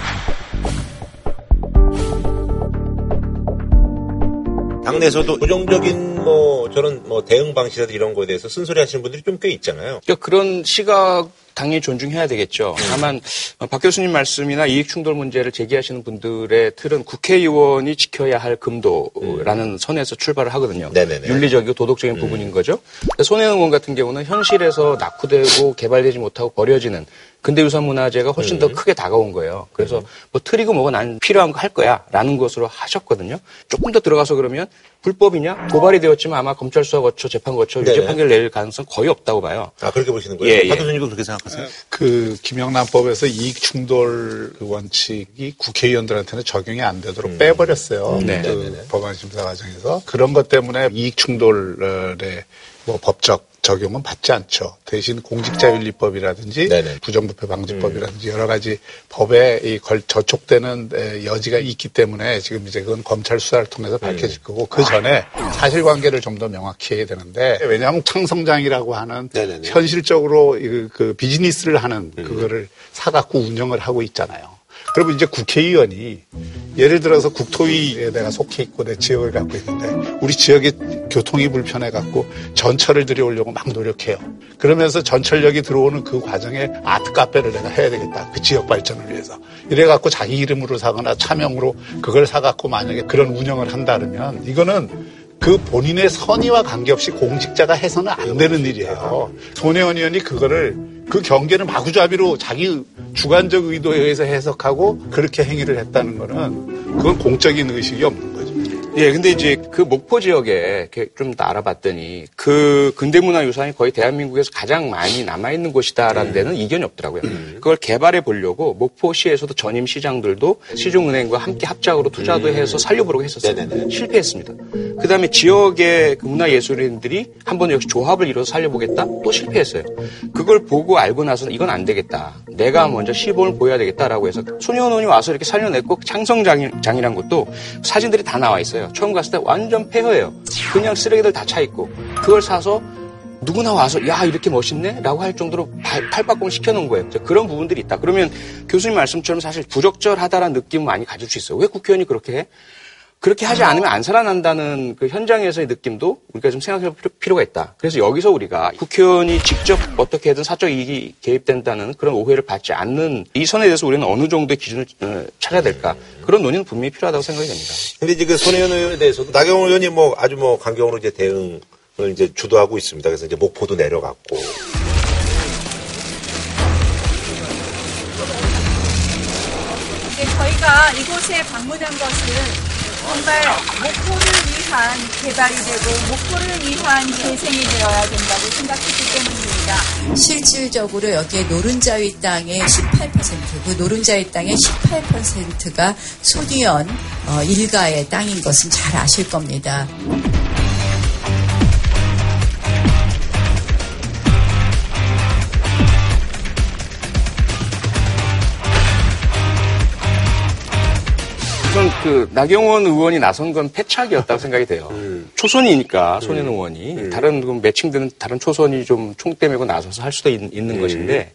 당내에서도 부정적인 뭐 저런 뭐 대응 방식이라든 이런 거에 대해서 쓴소리 하시는 분들이 좀 꽤 있잖아요. 그러니까 그런 시각 당연히 존중해야 되겠죠. 다만 어, 박 교수님 말씀이나 이익 충돌 문제를 제기하시는 분들의 틀은 국회의원이 지켜야 할 금도라는 선에서 출발을 하거든요. 네네네. 윤리적이고 도덕적인 부분인 거죠. 손혜원 의원 같은 경우는 현실에서 낙후되고 개발되지 못하고 버려지는 근대 유산 문화재가 훨씬 더 크게 다가온 거예요. 그래서 뭐 틀이고 뭐가 난 필요한 거 할 거야 라는 것으로 하셨거든요. 조금 더 들어가서 그러면 불법이냐? 고발이 되었지만 아마 검찰 수사 거쳐 재판 거쳐 유죄 네네. 판결 낼 가능성 거의 없다고 봐요. 아, 그렇게 보시는 거예요? 예, 예. 박 교수님도 그렇게 생각하세요? 그 김영란법에서 이익 충돌 그 원칙이 국회의원들한테는 적용이 안 되도록 빼버렸어요. 네. 그. 법안 심사 과정에서 그런 것 때문에 이익 충돌의 뭐 법적 적용은 받지 않죠. 대신 공직자윤리법이라든지 네네. 부정부패 방지법이라든지 여러 가지 법에 이 걸 저촉되는 에, 여지가 있기 때문에 지금 이제 그건 검찰 수사를 통해서 밝혀질 거고 그 전에 사실관계를 좀 더 명확히 해야 되는데 왜냐하면 창성장이라고 하는 네네네. 현실적으로 이- 그 비즈니스를 하는 그거를 사갖고 운영을 하고 있잖아요. 그러면 이제 국회의원이 예를 들어서 국토위에 내가 속해 있고 내 지역을 갖고 있는데 우리 지역에 교통이 불편해 갖고 전철을 들여오려고 막 노력해요. 그러면서 전철역이 들어오는 그 과정에 아트 카페를 내가 해야 되겠다. 그 지역 발전을 위해서. 이래 갖고 자기 이름으로 사거나 차명으로 그걸 사 갖고 만약에 그런 운영을 한다 그러면 이거는 그 본인의 선의와 관계없이 공직자가 해서는 안 되는 일이에요. 손혜원 의원이 그거를 그 경계는 마구잡이로 자기 주관적 의도에 의해서 해석하고 그렇게 행위를 했다는 거는 그건 공적인 의식이 없는. 예, 근데 이제 그 목포 지역에 좀더 알아봤더니 그 근대문화유산이 거의 대한민국에서 가장 많이 남아있는 곳이다라는 데는 이견이 없더라고요. 그걸 개발해 보려고 목포시에서도 전임 시장들도 시중은행과 함께 합작으로 투자도 해서 살려보려고 했었어요. 실패했습니다. 그 다음에 지역의 그 문화예술인들이 한 번 역시 조합을 이뤄서 살려보겠다? 또 실패했어요. 그걸 보고 알고 나서는 이건 안 되겠다. 내가 먼저 시범을 보여야 되겠다라고 해서 소년원이 와서 이렇게 살려냈고 창성장이란 것도 사진들이 다 나와 있어요. 처음 갔을 때 완전 폐허예요. 그냥 쓰레기들 다 차 있고 그걸 사서 누구나 와서 야 이렇게 멋있네? 라고 할 정도로 발, 팔바꿈을 시켜놓은 거예요. 그런 부분들이 있다. 그러면 교수님 말씀처럼 사실 부적절하다라는 느낌을 많이 가질 수 있어요. 왜 국회의원이 그렇게 해? 그렇게 하지 않으면 안 살아난다는 그 현장에서의 느낌도 우리가 좀 생각해 볼 필요가 있다. 그래서 여기서 우리가 국회의원이 직접 어떻게든 사적 이익이 개입된다는 그런 오해를 받지 않는 이 선에 대해서 우리는 어느 정도의 기준을 어, 찾아야 될까. 그런 논의는 분명히 필요하다고 생각이 됩니다. 근데 이제 그 손혜원 의원에 대해서도 나경원 의원이 뭐 아주 뭐 강경으로 이제 대응을 이제 주도하고 있습니다. 그래서 이제 목포도 내려갔고. 네, 저희가 이곳에 방문한 것은 정말 목포를 위한 개발이 되고 목포를 위한 재생이 되어야 된다고 생각했기 때문입니다. 실질적으로 여기에 노른자위 땅의 18%, 그 노른자위 땅의 18%가 소니언 어, 일가의 땅인 것은 잘 아실 겁니다. 그 나경원 의원이 나선 건 패착이었다고 생각이 돼요. 초선이니까 손현 의원이. 다른 그 매칭되는 다른 초선이 좀 총대 메고 나서서 할 수도 있, 는 것인데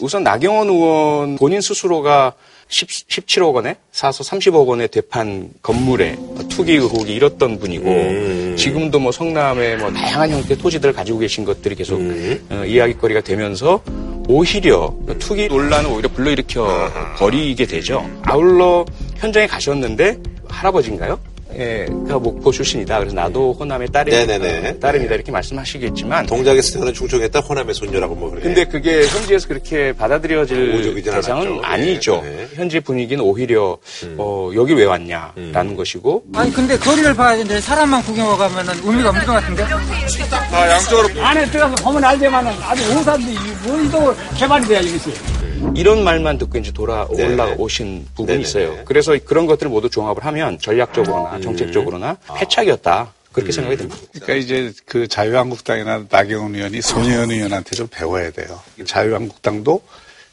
우선 나경원 의원 본인 스스로가 10, 17억 원에 사서 30억 원에 되판 건물에 투기 의혹이 일었던 분이고 지금도 뭐 성남에 뭐 다양한 형태의 토지들을 가지고 계신 것들이 계속 어, 이야기거리가 되면서 오히려 투기 논란을 오히려 불러일으켜 버리게 되죠. 아울러 현장에 가셨는데 할아버지인가요? 예, 그 목포 출신이다. 그래서 나도 호남의 딸이, 네네네. 어, 딸입니다. 이렇게 말씀하시겠지만 동작에서 태어난 충청했다 호남의 손녀라고 뭐 그래. 근데 그게 현지에서 그렇게 받아들여질 오적이진 대상은 않았죠. 아니죠. 네. 현지 분위기는 오히려 어, 여기 왜 왔냐라는 것이고 아니 근데 거리를 봐야 되는데 사람만 구경하고 가면은 의미가 없는 것 같은데? 아, 양쪽으로 안에 들어가서 보면 알지만은 아주 오산데 뭐이도 개발이 돼야 이것이. 이런 말만 듣고 이제 돌아 올라오신 부분이 있어요. 그래서 그런 것들을 모두 종합을 하면 전략적으로나 정책적으로나 패착이었다. 그렇게 생각이 됩니다. 그러니까 이제 그 자유한국당이나 나경원 의원이 손혜원 의원한테 좀 배워야 돼요. 자유한국당도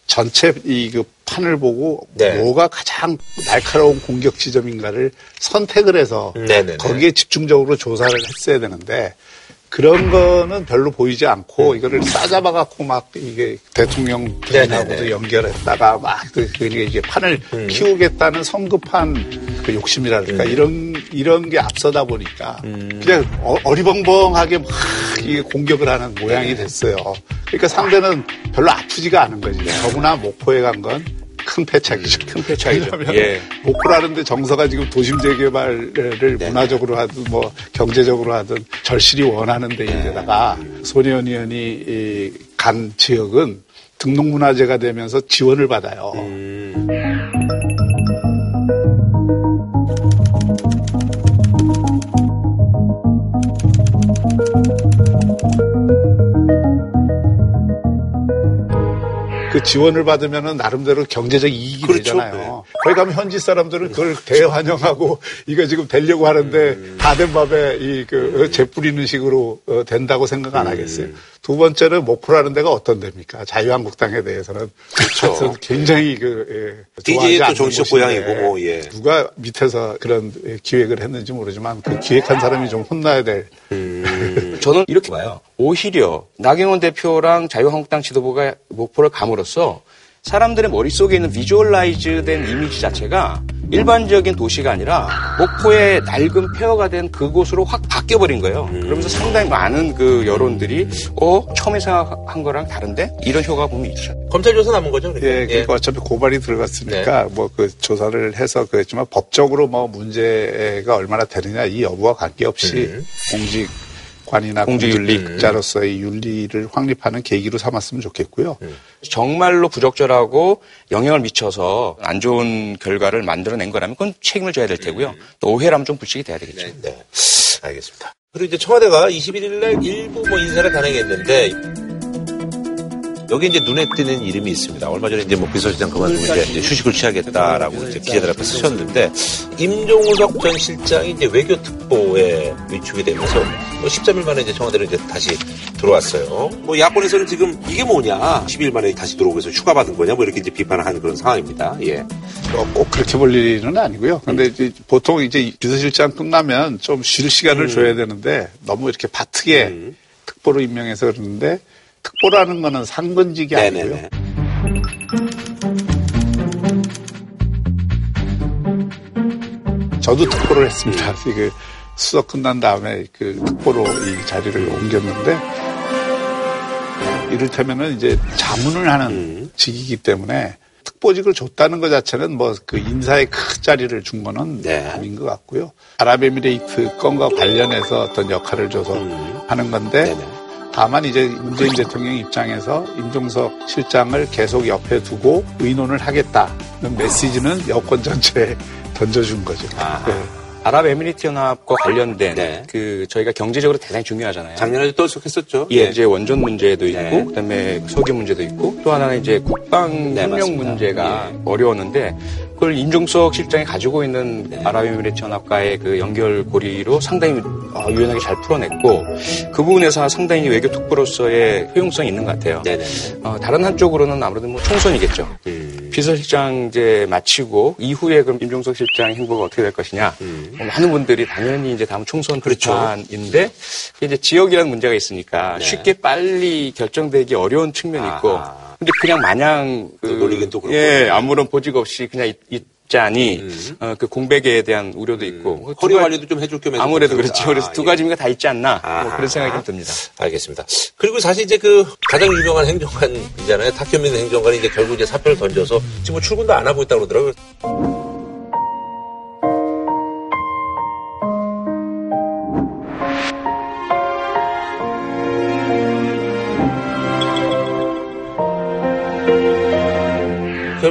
전체 이 그 판을 보고 뭐가 가장 날카로운 공격 지점인가를 선택을 해서 네네네. 거기에 집중적으로 조사를 했어야 되는데 그런 거는 별로 보이지 않고 이거를 싸잡아 갖고 막 이게 대통령 부인하고도 네네네. 연결했다가 막 그, 이게 판을 키우겠다는 성급한 그 욕심이랄까 이런 이런 게 앞서다 보니까 그냥 어, 리벙벙하게막 이게 공격을 하는 모양이 됐어요. 그러니까 상대는 별로 아프지가 않은 거지. 더구나 목포에 간 건 큰 패착이죠. 큰 패착이죠. 예. 목포라는데 정서가 지금 도심 재개발을 문화적으로 하든 뭐 경제적으로 하든 절실히 원하는 데인데다가 손혜원 의원이 이간 지역은 등록문화재가 되면서 지원을 받아요. 그 지원을 받으면은 나름대로 경제적 이익이 그렇죠. 되잖아요. 거기 가면 현지 사람들은 그걸 대환영하고 이거 지금 되려고 하는데 다 된 밥에 이그 재뿌리는 식으로 어, 된다고 생각 안 하겠어요. 두 번째는 목포라는 데가 어떤 데입니까? 자유한국당에 대해서는 그렇죠. 굉장히 그 예, 않는 정치적 고향이고 뭐 예. 누가 밑에서 그런 예, 기획을 했는지 모르지만 그 기획한 사람이 좀 혼나야 될 저는 이렇게 봐요. 오히려 나경원 대표랑 자유한국당 지도부가 목포를 감으로써 사람들의 머릿속에 있는 비주얼라이즈된 이미지 자체가 일반적인 도시가 아니라 목포의 낡은 폐허가 된 그곳으로 확 바뀌어버린 거예요. 그러면서 상당히 많은 그 여론들이 어 처음에 생각한 거랑 다른데 이런 효과가 분명히 있죠. 검찰 조사 남은 거죠? 그러니까? 예, 그러니까 어차피 고발이 들어갔으니까 뭐그 조사를 해서 그랬지만 법적으로 뭐 문제가 얼마나 되느냐 이 여부와 관계없이 공직 관이나 공주윤리. 공직자로서의 윤리를 확립하는 계기로 삼았으면 좋겠고요. 정말로 부적절하고 영향을 미쳐서 안 좋은 결과를 만들어낸 거라면 그건 책임을 져야 될 테고요. 또 오해라면 좀 불식이 돼야 되겠죠. 네. 알겠습니다. 그리고 이제 청와대가 21일 날 일부 뭐 인사를 단행했는데 여기 이제 눈에 띄는 이름이 있습니다. 얼마 전에 이제 뭐 비서실장 그만두고 이제, 이제 휴식을 취하겠다라고 이제 기자들 앞에 쓰셨는데 임종석 전 실장이 이제 외교 특보에 위축이 되면서 뭐 13일 만에 이제 청와대로 이제 다시 들어왔어요. 뭐 야권에서는 지금 이게 뭐냐 10일 만에 다시 들어오고 해서 휴가 받은 거냐 뭐 이렇게 이제 비판을 하는 그런 상황입니다. 예. 어, 꼭 그렇게 볼 일은 아니고요. 근데 이제 보통 이제 비서실장 끝나면 좀 쉴 시간을 음. 줘야 되는데 너무 이렇게 바트게 특보로 임명해서 그러는데 특보라는 거는 상근직이 아니고요. 저도 특보를 했습니다. 그 수석 끝난 다음에 그 특보로 이 자리를 옮겼는데 이를테면은 이제 자문을 하는 직이기 때문에 특보직을 줬다는 것 자체는 뭐 그 인사에 큰 자리를 준 거는 아닌 것 같고요. 아랍에미레이트 건과 관련해서 어떤 역할을 줘서 하는 건데 다만 이제 문재인 대통령 입장에서 임종석 실장을 계속 옆에 두고 의논을 하겠다는 메시지는 여권 전체에 던져준 거죠. 네. 아랍에미리트 연합과 관련된 그 저희가 경제적으로 대단히 중요하잖아요. 작년에도 떠들썩했었죠. 예, 이제 원전 문제도 있고 그다음에 석유 문제도 있고 또 하나는 이제 국방 네, 협력 맞습니다. 문제가 어려웠는데 그걸 임종석 실장이 가지고 있는 아랍에미리트 연합과의 그 연결고리로 상당히 어, 유연하게 잘 풀어냈고 그 부분에서 상당히 외교 특보로서의 효용성이 있는 것 같아요. 어, 다른 한쪽으로는 아무래도 뭐 총선이겠죠. 비서실장제 마치고 이후에 그럼 임종석 실장 행보가 어떻게 될 것이냐. 어, 많은 분들이 당연히 이제 다음 총선 비판인데 그게 이제 지역이라는 문제가 있으니까 쉽게 빨리 결정되기 어려운 측면이 있고 근데 그냥 마냥 그, 논리긴 또 그렇고. 예, 아무런 보직 없이 그냥 있, 있자니 어, 그 공백에 대한 우려도 있고 두 허리 가지- 관리도 좀 해줄 겸해서 아무래도 그렇죠. 그렇죠. 그래서 아, 두 예. 가지가 다 있지 않나 뭐. 그런 생각이 좀 듭니다. 알겠습니다. 그리고 사실 이제 그 가장 유명한 행정관이잖아요. 탁현민 행정관이 이제 결국 이제 사표를 던져서 지금 뭐 출근도 안 하고 있다고 그러더라고요.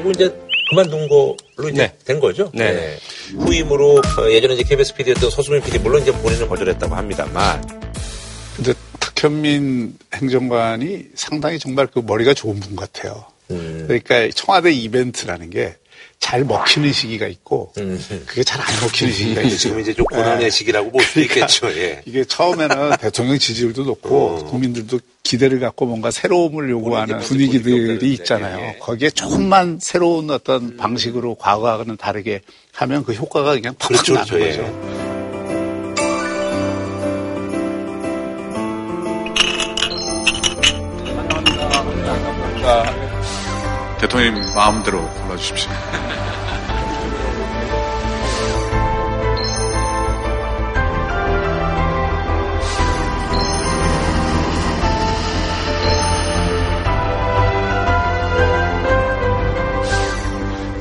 결국 이제 그만둔 걸로 이제 된 거죠. 네. 후임으로 어, 예전에 이제 KBS PD였던 서수민 PD 물론 이제 본인은 거절했다고 합니다만 근데 탁현민 행정관이 상당히 정말 그 머리가 좋은 분 같아요. 그러니까 청와대 이벤트라는 게 잘 먹히는 시기가 있고 그게 잘 안 먹히는 시기가 있어요. 지금 이제 좀 고난의 시기라고 볼수 그러니까 있겠죠. 예. 이게 처음에는 대통령 지지율도 높고 국민들도 기대를 갖고 뭔가 새로움을 요구하는 분위기들이 있잖아요. 거기에 조금만 새로운 어떤 방식으로 과거와는 다르게 하면 그 효과가 그냥 팍 그렇죠, 나는 그렇죠, 예. 거죠. 대통령 마음대로 골라주십시오.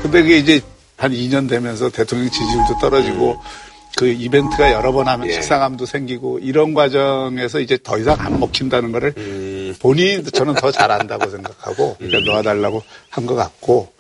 근데 그게 이제 한 2년 되면서 대통령 지지율도 떨어지고 그 이벤트가 여러 번 하면 식상함도 생기고 이런 과정에서 이제 더 이상 안 먹힌다는 거를 본인이 저는 더 잘 안다고 생각하고 그러니까 놓아달라고 한 것 같고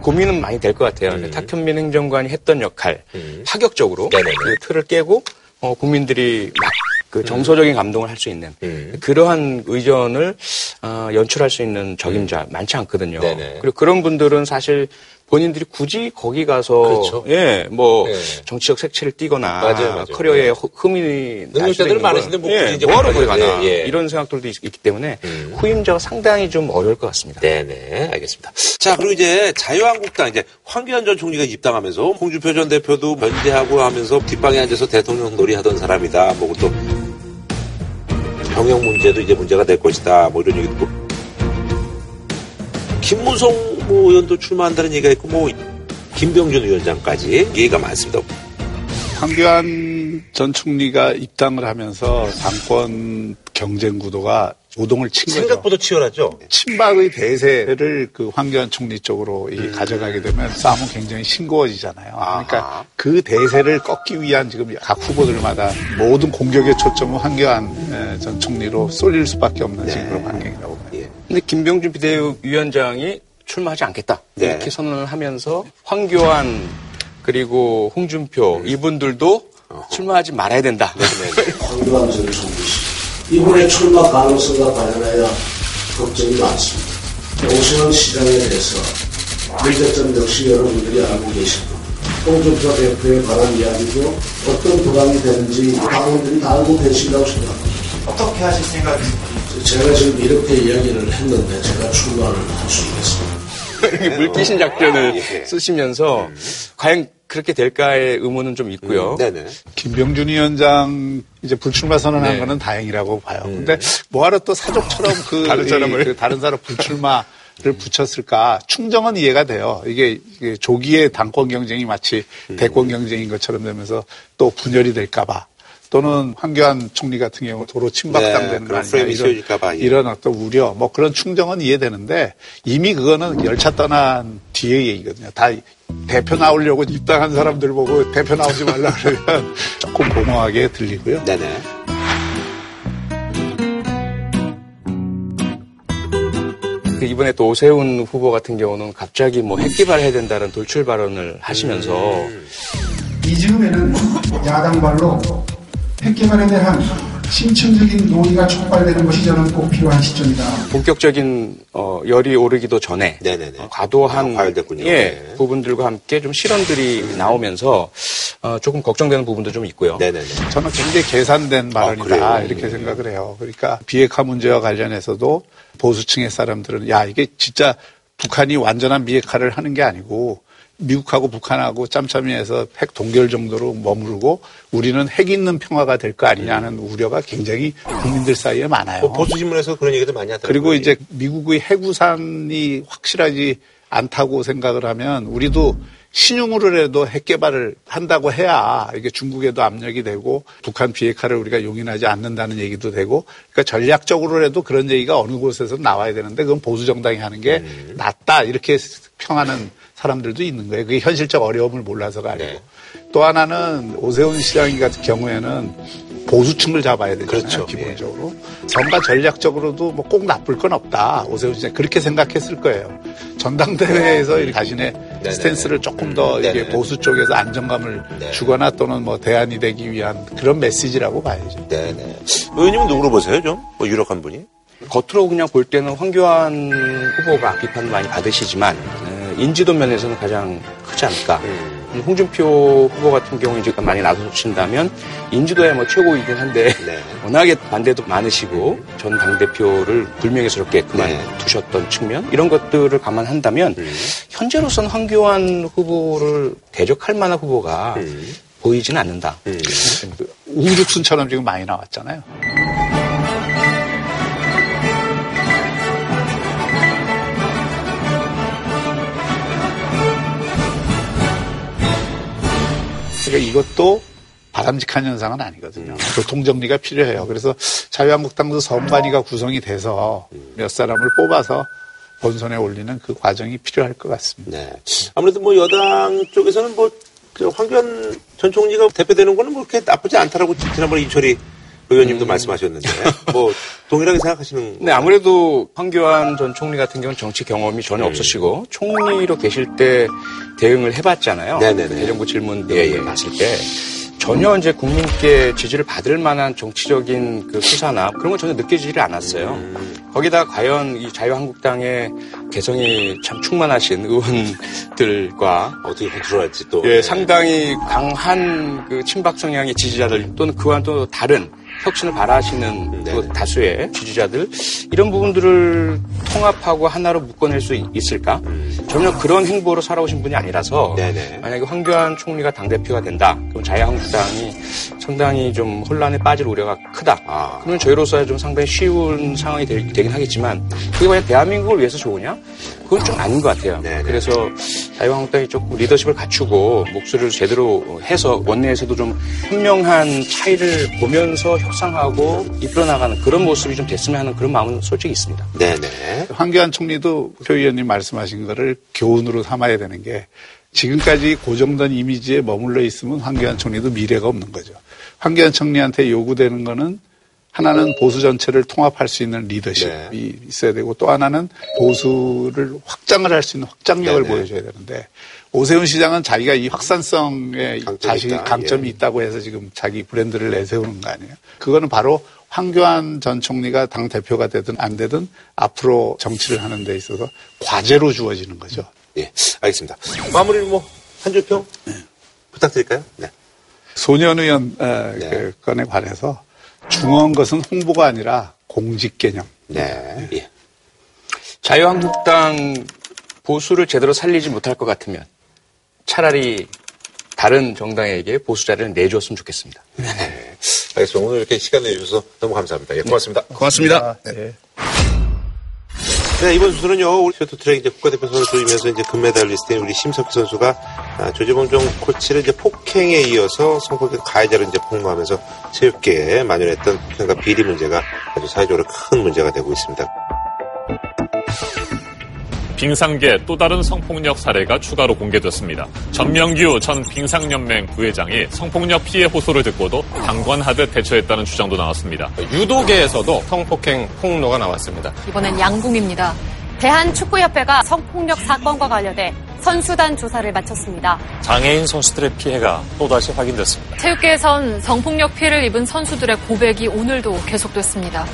고민은 많이 될 것 같아요. 탁현민 행정관이 했던 역할, 파격적으로 그 틀을 깨고 어, 국민들이 막 그 정서적인 감동을 할 수 있는 그러한 의전을 어, 연출할 수 있는 적임자 많지 않거든요. 그리고 그런 분들은 사실 본인들이 굳이 거기 가서 그렇죠. 예, 뭐 예. 정치적 색채를 띠거나 맞아요, 맞아요. 커리어에 예. 허- 흠이 능력자들 많으신데 뭐 굳이 이제 뭐하러 거기 거기 가나. 예. 음. 이런 생각들도 있, 기 때문에 후임자가 상당히 좀 어려울 것 같습니다. 네 네, 알겠습니다. 자, 그리고 이제 자유한국당 이제 황교안 전 총리가 입당하면서 홍준표 전 대표도 면제하고 하면서 뒷방에 앉아서 대통령 놀이하던 사람이다. 뭐또 병역 문제도 이제 문제가 될 것이다. 뭐 이런 얘기도. 김무성 뭐 의원도 출마한다는 얘기가 있고 뭐 김병준 위원장까지 얘기가 많습니다. 황교안 전 총리가 입당을 하면서 당권 경쟁 구도가 오동을 친 거죠. 생각보다 치열하죠. 친박의 대세를 그 황교안 총리 쪽으로 이 가져가게 되면 싸움은 굉장히 싱거워지잖아요. 그러니까 그 대세를 꺾기 위한 지금 각 후보들마다 모든 공격의 초점은 황교안 에, 전 총리로 쏠릴 수밖에 없는 지금 그런 환경이라고 봐요. 근데 김병준 비대위원장이 출마하지 않겠다 네. 이렇게 선언을 하면서 황교안 그리고 홍준표 이분들도 출마하지 말아야 된다. 황교안 전 총리 이번에 출마 가능성과 관련하여 걱정이 많습니다. 오세훈 시장에 대해서 문제점 역시 여러분들이 알고 계실 겁니다. 홍준표 대표에 관한 이야기도 어떤 부담이 되는지 당원들이 다 알고 계신다고 생각합니다. 어떻게 하실 생각이십니까? 제가 지금 이렇게 이야기를 했는데 제가 출마를 할 수 있겠습니다. 이렇게 물귀신 작전을 쓰시면서 과연 그렇게 될까의 의문은 좀 있고요. 김병준 위원장 이제 불출마 선언한 네. 거는 다행이라고 봐요. 근데 뭐하러 또 사족처럼 그 다른 이- 사람을. 그 다른 사람 불출마 를 붙였을까? 충정은 이해가 돼요. 이게, 이게 조기에 당권 경쟁이 마치 대권 경쟁인 것처럼 되면서 또 분열이 될까봐. 또는 황교안 총리 같은 경우 도로 침박당되는 네, 아니냐 프레임이 이런, 씌워질까봐, 예. 이런 어떤 우려 뭐 그런 충정은 이해되는데 이미 그거는 열차 떠난 뒤의 얘기거든요. 다 대표 나오려고 입당한 사람들 보고 대표 나오지 말라 그러면 조금 공허하게 들리고요. 네네. 그 이번에 또 오세훈 후보 같은 경우는 갑자기 뭐 핵개발해야 된다는 돌출 발언을 하시면서 이 즈음에는 야당 발로 핵개발에 대한 심층적인 논의가 촉발되는 것이 저는 꼭 필요한 시점이다. 본격적인 어, 열이 오르기도 전에 어, 과도한 아, 예, 부분들과 함께 좀 실언들이 나오면서 어, 조금 걱정되는 부분도 좀 있고요. 저는 굉장히 계산된 발언이다 그래요? 이렇게 생각을 해요. 그러니까 비핵화 문제와 관련해서도 보수층의 사람들은 야 이게 진짜 북한이 완전한 비핵화를 하는 게 아니고 미국하고 북한하고 짬짬이 해서 핵 동결 정도로 머무르고 우리는 핵 있는 평화가 될 거 아니냐는 우려가 굉장히 국민들 사이에 많아요. 뭐 보수 신문에서 그런 얘기도 많이 하더라고요. 그리고 이제 미국의 해구산이 확실하지 않다고 생각을 하면 우리도 신용으로라도 핵 개발을 한다고 해야 이게 중국에도 압력이 되고 북한 비핵화를 우리가 용인하지 않는다는 얘기도 되고 그러니까 전략적으로라도 그런 얘기가 어느 곳에서 나와야 되는데 그건 보수 정당이 하는 게 낫다 이렇게 평하는 사람들도 있는 거예요. 그게 현실적 어려움을 몰라서가 아니고 또 하나는 오세훈 시장 같은 경우에는 보수층을 잡아야 되잖아요. 기본적으로. 선거 전략적으로도 뭐 꼭 나쁠 건 없다. 오세훈 시장 그렇게 생각했을 거예요. 전당대회에서 이 자신의 스탠스를 조금 더 이게 보수 쪽에서 안정감을 주거나 또는 뭐 대안이 되기 위한 그런 메시지라고 봐야죠. 네네. 의원님은 누구로 보세요, 좀? 뭐 유력한 분이? 겉으로 그냥 볼 때는 황교안 후보가 비판을 많이 받으시지만 에, 인지도 면에서는 가장 크지 않을까. 홍준표 후보 같은 경우 이제 많이 나서신다면 인지도야 뭐 최고이긴 한데 워낙에 반대도 많으시고 전 당 대표를 불명예스럽게 그만두셨던 측면 이런 것들을 감안한다면 현재로서는 황교안 후보를 대적할 만한 후보가 보이지는 않는다. 우후죽순처럼 지금 많이 나왔잖아요. 그러니까 이것도 바람직한 현상은 아니거든요. 교통정리가 필요해요. 그래서 자유한국당도 선관위가 구성이 돼서 몇 사람을 뽑아서 본선에 올리는 그 과정이 필요할 것 같습니다. 네. 아무래도 뭐 여당 쪽에서는 뭐, 저 황교안 전 총리가 대표되는 거는 뭐 그렇게 나쁘지 않다라고 지난번에 이철이 의원님도 말씀하셨는데, 뭐, 동일하게 생각하시는. 네, 아무래도 황교안 전 총리 같은 경우는 정치 경험이 전혀 음. 없으시고 총리로 계실 때 대응을 해봤잖아요. 네네네. 대정부 질문들 봤을 때 전혀 이제 국민께 지지를 받을 만한 정치적인 그 수사나 그런 건 전혀 느껴지지 않았어요. 음. 거기다 과연 이 자유한국당의 개성이 참 충만하신 의원들과 어떻게 컨트롤할지 또 예, 상당히 강한 그 친박 성향의 지지자들 또는 그와는 또 다른 혁신을 바라시는 그 다수의 지지자들 이런 부분들을 통합하고 하나로 묶어낼 수 있- 있을까? 전혀 그런 행보로 살아오신 분이 아니라서 만약에 황교안 총리가 당 대표가 된다, 그럼 자유한국당이 상당히 좀 혼란에 빠질 우려가 크다. 그러면 저희로서야 좀 상당히 쉬운 상황이 되, 긴 하겠지만 그게 과연 대한민국을 위해서 좋으냐? 그건 좀 아닌 것 같아요. 그래서 자유한국당이 조금 리더십을 갖추고 목소리를 제대로 해서 원내에서도 좀 현명한 차이를 보면서 협상하고 이끌어나가는 그런 모습이 좀 됐으면 하는 그런 마음은 솔직히 있습니다. 네네. 황교안 총리도 표 의원님 말씀하신 거를 교훈으로 삼아야 되는 게 지금까지 고정된 이미지에 머물러 있으면 황교안 총리도 미래가 없는 거죠. 황교안 총리한테 요구되는 거는 하나는 보수 전체를 통합할 수 있는 리더십이 네. 있어야 되고 또 하나는 보수를 확장을 할 수 있는 확장력을 네네. 보여줘야 되는데 오세훈 시장은 자기가 이 확산성에 자신이 있다. 강점이 예. 있다고 해서 지금 자기 브랜드를 내세우는 거 아니에요. 그거는 바로 황교안 전 총리가 당 대표가 되든 안 되든 앞으로 정치를 하는 데 있어서 과제로 주어지는 거죠. 예, 알겠습니다. 마무리 뭐, 한줄 평? 부탁드릴까요? 네. 소년 의원 어, 그 건에 관해서 중요한 것은 홍보가 아니라 공직 개념. 네. 예. 자유한국당 보수를 제대로 살리지 못할 것 같으면 차라리 다른 정당에게 보수 자리를 내줬으면 좋겠습니다. 네. 알겠습니다. 오늘 이렇게 시간 내주셔서 너무 감사합니다. 예, 고맙습니다. 고맙습니다. 네. 네, 이번 수술은요, 우리 쇼트트랙 이제 국가대표 선수 이면서 이제 금메달리스트인 우리 심석희 선수가 아, 조재범종 코치를 이제 폭행에 이어서 성폭행 가해자로 이제 폭로하면서 체육계에 만연했던 폭행과 비리 문제가 아주 사회적으로 큰 문제가 되고 있습니다. 빙상계 또 다른 성폭력 사례가 추가로 공개됐습니다. 전명규 전 빙상연맹 부회장이 성폭력 피해 호소를 듣고도 방관하듯 대처했다는 주장도 나왔습니다. 유도계에서도 성폭행 폭로가 나왔습니다. 이번엔 양궁입니다. 대한축구협회가 성폭력 사건과 관련해 선수단 조사를 마쳤습니다. 장애인 선수들의 피해가 또다시 확인됐습니다. 체육계에선 성폭력 피해를 입은 선수들의 고백이 오늘도 계속됐습니다.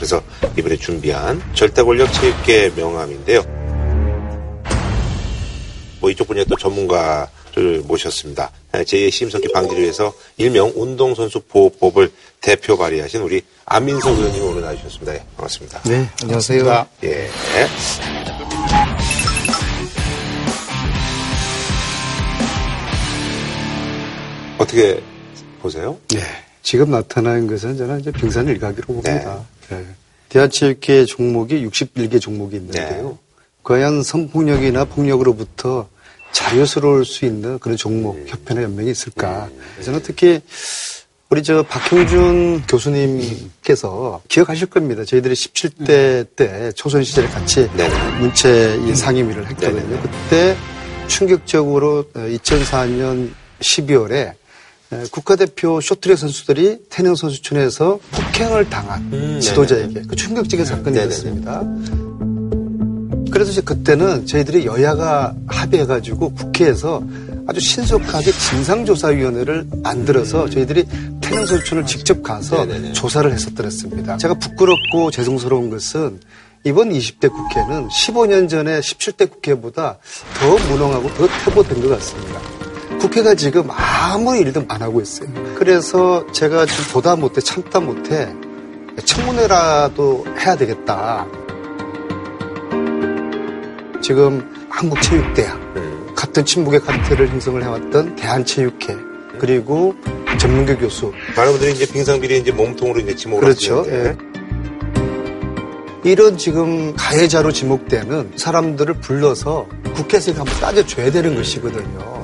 그래서 이번에 준비한 절대 권력 체육계 명함인데요. 뭐 이쪽 분야 또 전문가를 모셨습니다. 제2의 심석기 방지를 위해서 일명 운동선수 보호법을 대표 발의하신 우리 안민석 의원님 오늘 나와주셨습니다. 예, 반갑습니다. 네, 안녕하세요. 예. 어떻게 보세요? 네. 지금 나타난 것은 저는 이제 빙산 일각이라고 봅니다. 네. 대한체육회 종목이 61개 종목이 있는데요. 과연 성폭력이나 폭력으로부터 자유스러울 수 있는 그런 종목, 협회나 연맹이 있을까? 저는 특히 우리 저 박형준 교수님께서 기억하실 겁니다. 저희들이 17대 때 초선 시절에 같이 문체 이 상임위를 했거든요. 그때 충격적으로 2004년 12월에 국가대표 쇼트랙 선수들이 태릉 선수촌에서 폭행을 당한 지도자에게 그 충격적인 사건이 있었습니다. 그래서 이제 그때는 저희들이 여야가 합의해가지고 국회에서 아주 신속하게 진상조사위원회를 만들어서 저희들이 태릉 선수촌을 직접 가서 조사를 했었더랬습니다. 제가 부끄럽고 죄송스러운 것은 이번 20대 국회는 15년 전에 17대 국회보다 더 무능하고 더 퇴보된 것 같습니다. 국회가 지금 아무 일도 안 하고 있어요. 그래서 제가 지금 보다 못해 참다 못해 청문회라도 해야 되겠다. 지금 한국체육대학, 같은 친북의 카트를 형성을 해왔던 대한체육회, 그리고 전문교 교수. 많은 분들이 이제 빙상비리 이제 몸통으로 이제 지목을 그렇죠. 예. 이런 지금 가해자로 지목되는 사람들을 불러서 국회에서 한번 따져줘야 되는 것이거든요.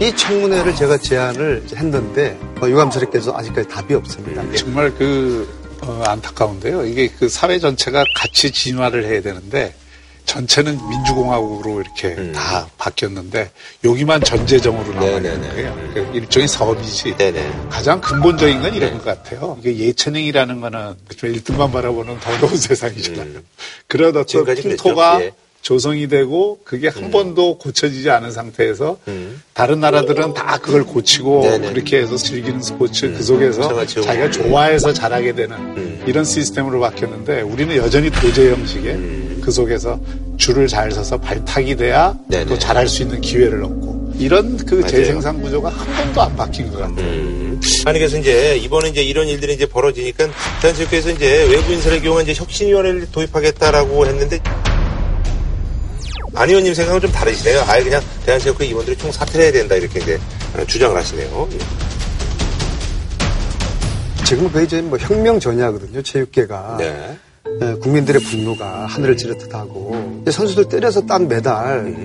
이 청문회를 제가 제안을 했는데 어, 유감스럽게도 아직까지 답이 없습니다. 정말 그 어, 안타까운데요. 이게 그 사회 전체가 같이 진화를 해야 되는데 전체는 민주공화국으로 이렇게 다 바뀌었는데 여기만 전제정으로 남아 있는 거예요. 그 일종의 사업이지. 가장 근본적인 건 이런 것 같아요. 이게 예체능이라는 거는 좀 1등만 바라보는 더러운 세상이잖아요. 그러다 또 지금까지 그랬죠. 조성이 되고 그게 한 번도 고쳐지지 않은 상태에서 다른 나라들은 다 그걸 고치고 그렇게 해서 즐기는 스포츠 그 속에서. 자기가 좋아해서 잘하게 되는 이런 시스템으로 바뀌었는데 우리는 여전히 도제 형식의 그 속에서 줄을 잘 서서 발탁이 돼야 또 잘할 수 있는 기회를 얻고 이런 그 맞아요. 재생산 구조가 한 번도 안 바뀐 것 같아요. 아니 그래서 이제 이번에 이제 이런 일들이 이제 벌어지니까 대한체육회에서 이제 외부 인사를 이용한 이제 혁신위원회를 도입하겠다라고 했는데 안 의원님 생각은 좀 다르시네요. 아예 그냥 대한체육회 임원들이 총 사퇴를 해야 된다 이렇게 이제 주장을 하시네요. 지금 거의 이제 뭐 혁명 전야거든요, 체육계가. 네. 예, 국민들의 분노가 하늘을 찌르듯 하고 이제 선수들 때려서 딴 메달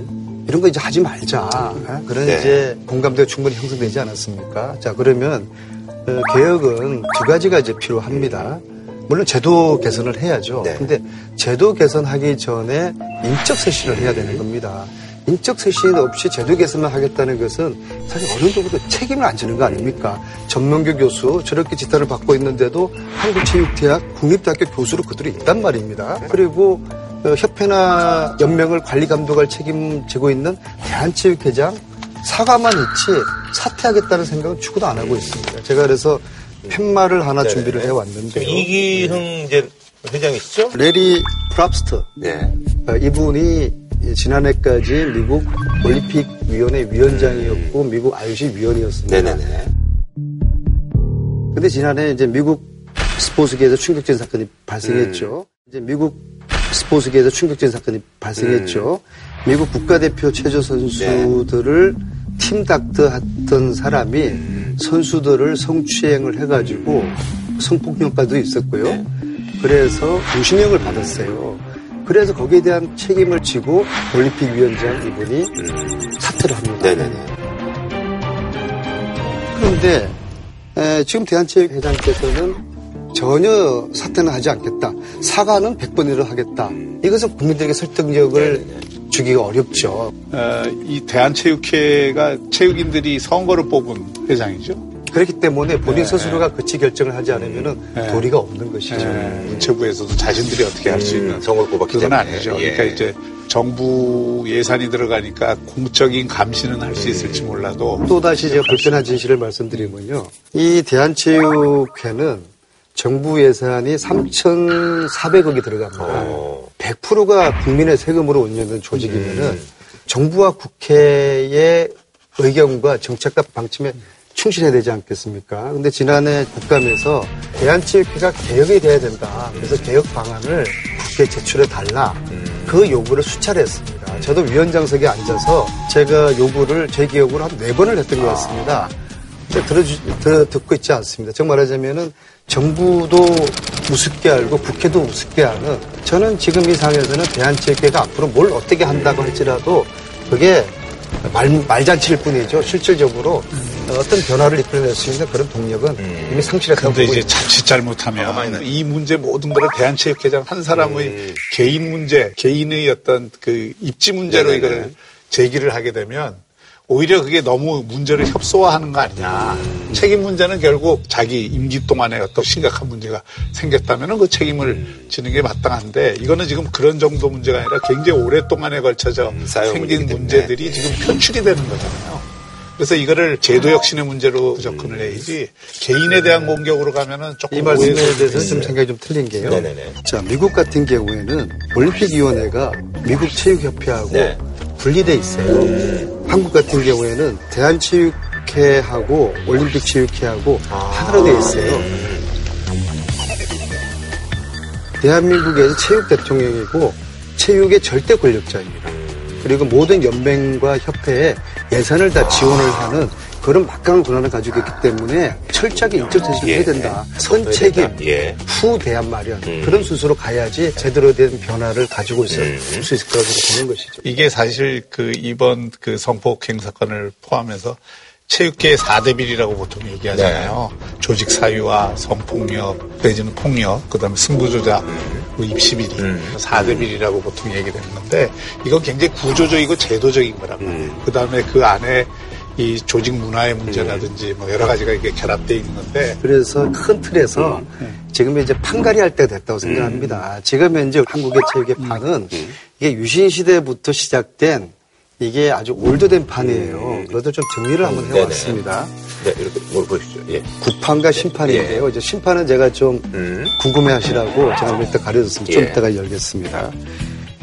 이런 거 이제 하지 말자. 어? 그런 네. 이제 공감대가 충분히 형성되지 않았습니까? 자, 그러면 어, 개혁은 두 가지가 이제 필요합니다. 물론 제도 개선을 해야죠. 근데 제도 개선하기 전에 인적 쇄신을 해야 되는 겁니다. 인적 쇄신 없이 제도 개선만 하겠다는 것은 사실 어느 정도 책임을 안 지는 거 아닙니까? 전명규 교수 저렇게 지탄을 받고 있는데도 한국체육대학 국립대학교 교수로 그들이 있단 말입니다. 그리고 어, 협회나 연맹을 관리 감독할 책임 지고 있는 대한체육회장 사과만 있지 사퇴하겠다는 생각은 죽어도 안 하고 있습니다. 제가 그래서 팻말을 하나 네네. 준비를 해왔는데요. 이기흥 이제 회장이시죠? 레리 프랍스터. 네. 어, 이분이 지난해까지 미국 올림픽 위원회 위원장이었고 미국 IOC 위원이었습니다. 네네네. 근데 지난해 이제 미국 스포츠계에서 충격적인 사건이 발생했죠. 이제 미국 스포츠계에서 충격적인 사건이 발생했죠. 미국 국가대표 체조 선수들을 팀 닥터 했던 사람이 선수들을 성추행을 해가지고 성폭력까지도 있었고요. 그래서 무신형을 받았어요. 그래서 거기에 대한 책임을 지고 올림픽 위원장 이분이 사퇴를 합니다. 네네네. 그런데 에, 지금 대한체육회장께서는 전혀 사퇴는 하지 않겠다. 사과는 100번이라도 하겠다. 이것은 국민들에게 설득력을 주기가 어렵죠. 어, 이 대한체육회가 체육인들이 선거를 뽑은 회장이죠. 그렇기 때문에 본인 네. 스스로가 그치 결정을 하지 않으면 네. 도리가 없는 것이죠. 네, 문체부에서도 자신들이 어떻게 할 수 있는 성을 뽑았기 그건 때문에. 아니죠. 예. 그러니까 이제 정부 예산이 들어가니까 공적인 감시는 할 수 있을지 몰라도 또 다시 제가 불편한 진실을 말씀드리면요. 이 대한체육회는 정부 예산이 3,400억이 들어갑니다. 100%가 국민의 세금으로 운영된 조직이면은 정부와 국회의 의견과 정책과 방침에 충실해야 되지 않겠습니까? 근데 지난해 국감에서 대한체육회가 개혁이 돼야 된다. 그래서 개혁 방안을 국회에 제출해 달라. 그 요구를 수차례 했습니다. 저도 위원장석에 앉아서 제가 요구를 제 기억으로 한 네 번을 했던 것 같습니다. 제가 들어주, 들어, 듣고 있지 않습니다. 즉 말하자면은 정부도 우습게 알고 국회도 우습게 하는 저는 지금 이 상황에서는 대한체육회가 앞으로 뭘 어떻게 한다고 할지라도 그게 말, 말잔치일 뿐이죠. 실질적으로 어떤 변화를 이끌어낼 수 있는 그런 동력은 이미 상실했다고 근데 보고 이제 있습니다. 자칫 잘못하면 이 문제 모든 거를 대한체육회장 한 사람의 개인 문제, 개인의 어떤 그 입지 문제로 네네네. 이걸 제기를 하게 되면 오히려 그게 너무 문제를 협소화하는 거 아니냐. 책임 문제는 결국 자기 임기 동안에 어떤 심각한 문제가 생겼다면 그 책임을 지는 게 마땅한데 이거는 지금 그런 정도 문제가 아니라 굉장히 오랫동안에 걸쳐서 생긴 문제들이 지금 표출이 되는 거잖아요. 그래서 이거를 제도 혁신의 문제로 접근을 해야지 개인에 대한 공격으로 가면은 조금 이 말씀에 대해서는 좀. 생각이 좀 틀린 게요. 네네네. 자, 미국 같은 경우에는 올림픽위원회가 미국 체육협회하고 네. 분리돼 있어요. 한국 같은 경우에는 대한체육회하고 올림픽체육회하고 하나로 돼 있어요. 대한민국에서 체육 대통령이고 체육의 절대 권력자입니다. 그리고 모든 연맹과 협회에 예산을 다 지원을 하는 그런 막강한 권한을 가지고 있기 때문에 철저하게 인적 쇄신을 해야 된다. 선 책임, 예. 후 대안 마련 그런 순서로 가야지 제대로 된 변화를 가지고 있을 수 있을 거라고 보는 것이죠. 이게 사실 그 이번 그 성폭행 사건을 포함해서 체육계의 4대 비리라고 보통 얘기하잖아요. 조직 사유와 성폭력, 내지는 폭력, 그 다음에 승부조작, 그리고 입시 비리, 4대 비리라고 보통 얘기되는 건데 이건 굉장히 구조적이고 제도적인 거란 말이에요. 그 다음에 그 안에 이 조직 문화의 문제라든지 뭐 여러 가지가 이게 결합되어 있는 건데 그래서 큰 틀에서 지금 이제 판가리 할 때가 됐다고 생각합니다. 지금 현재 한국의 체육의 판은 이게 유신 시대부터 시작된 이게 아주 올드된 판이에요. 그래도 좀 정리를 한번. 해왔습니다. 네, 이렇게 뭘 보시죠. 예. 구판과 심판인데요. 이제 심판은 제가 좀 궁금해 하시라고 제가 좀 이따 가려줬습니다. 좀 예. 이따가 열겠습니다.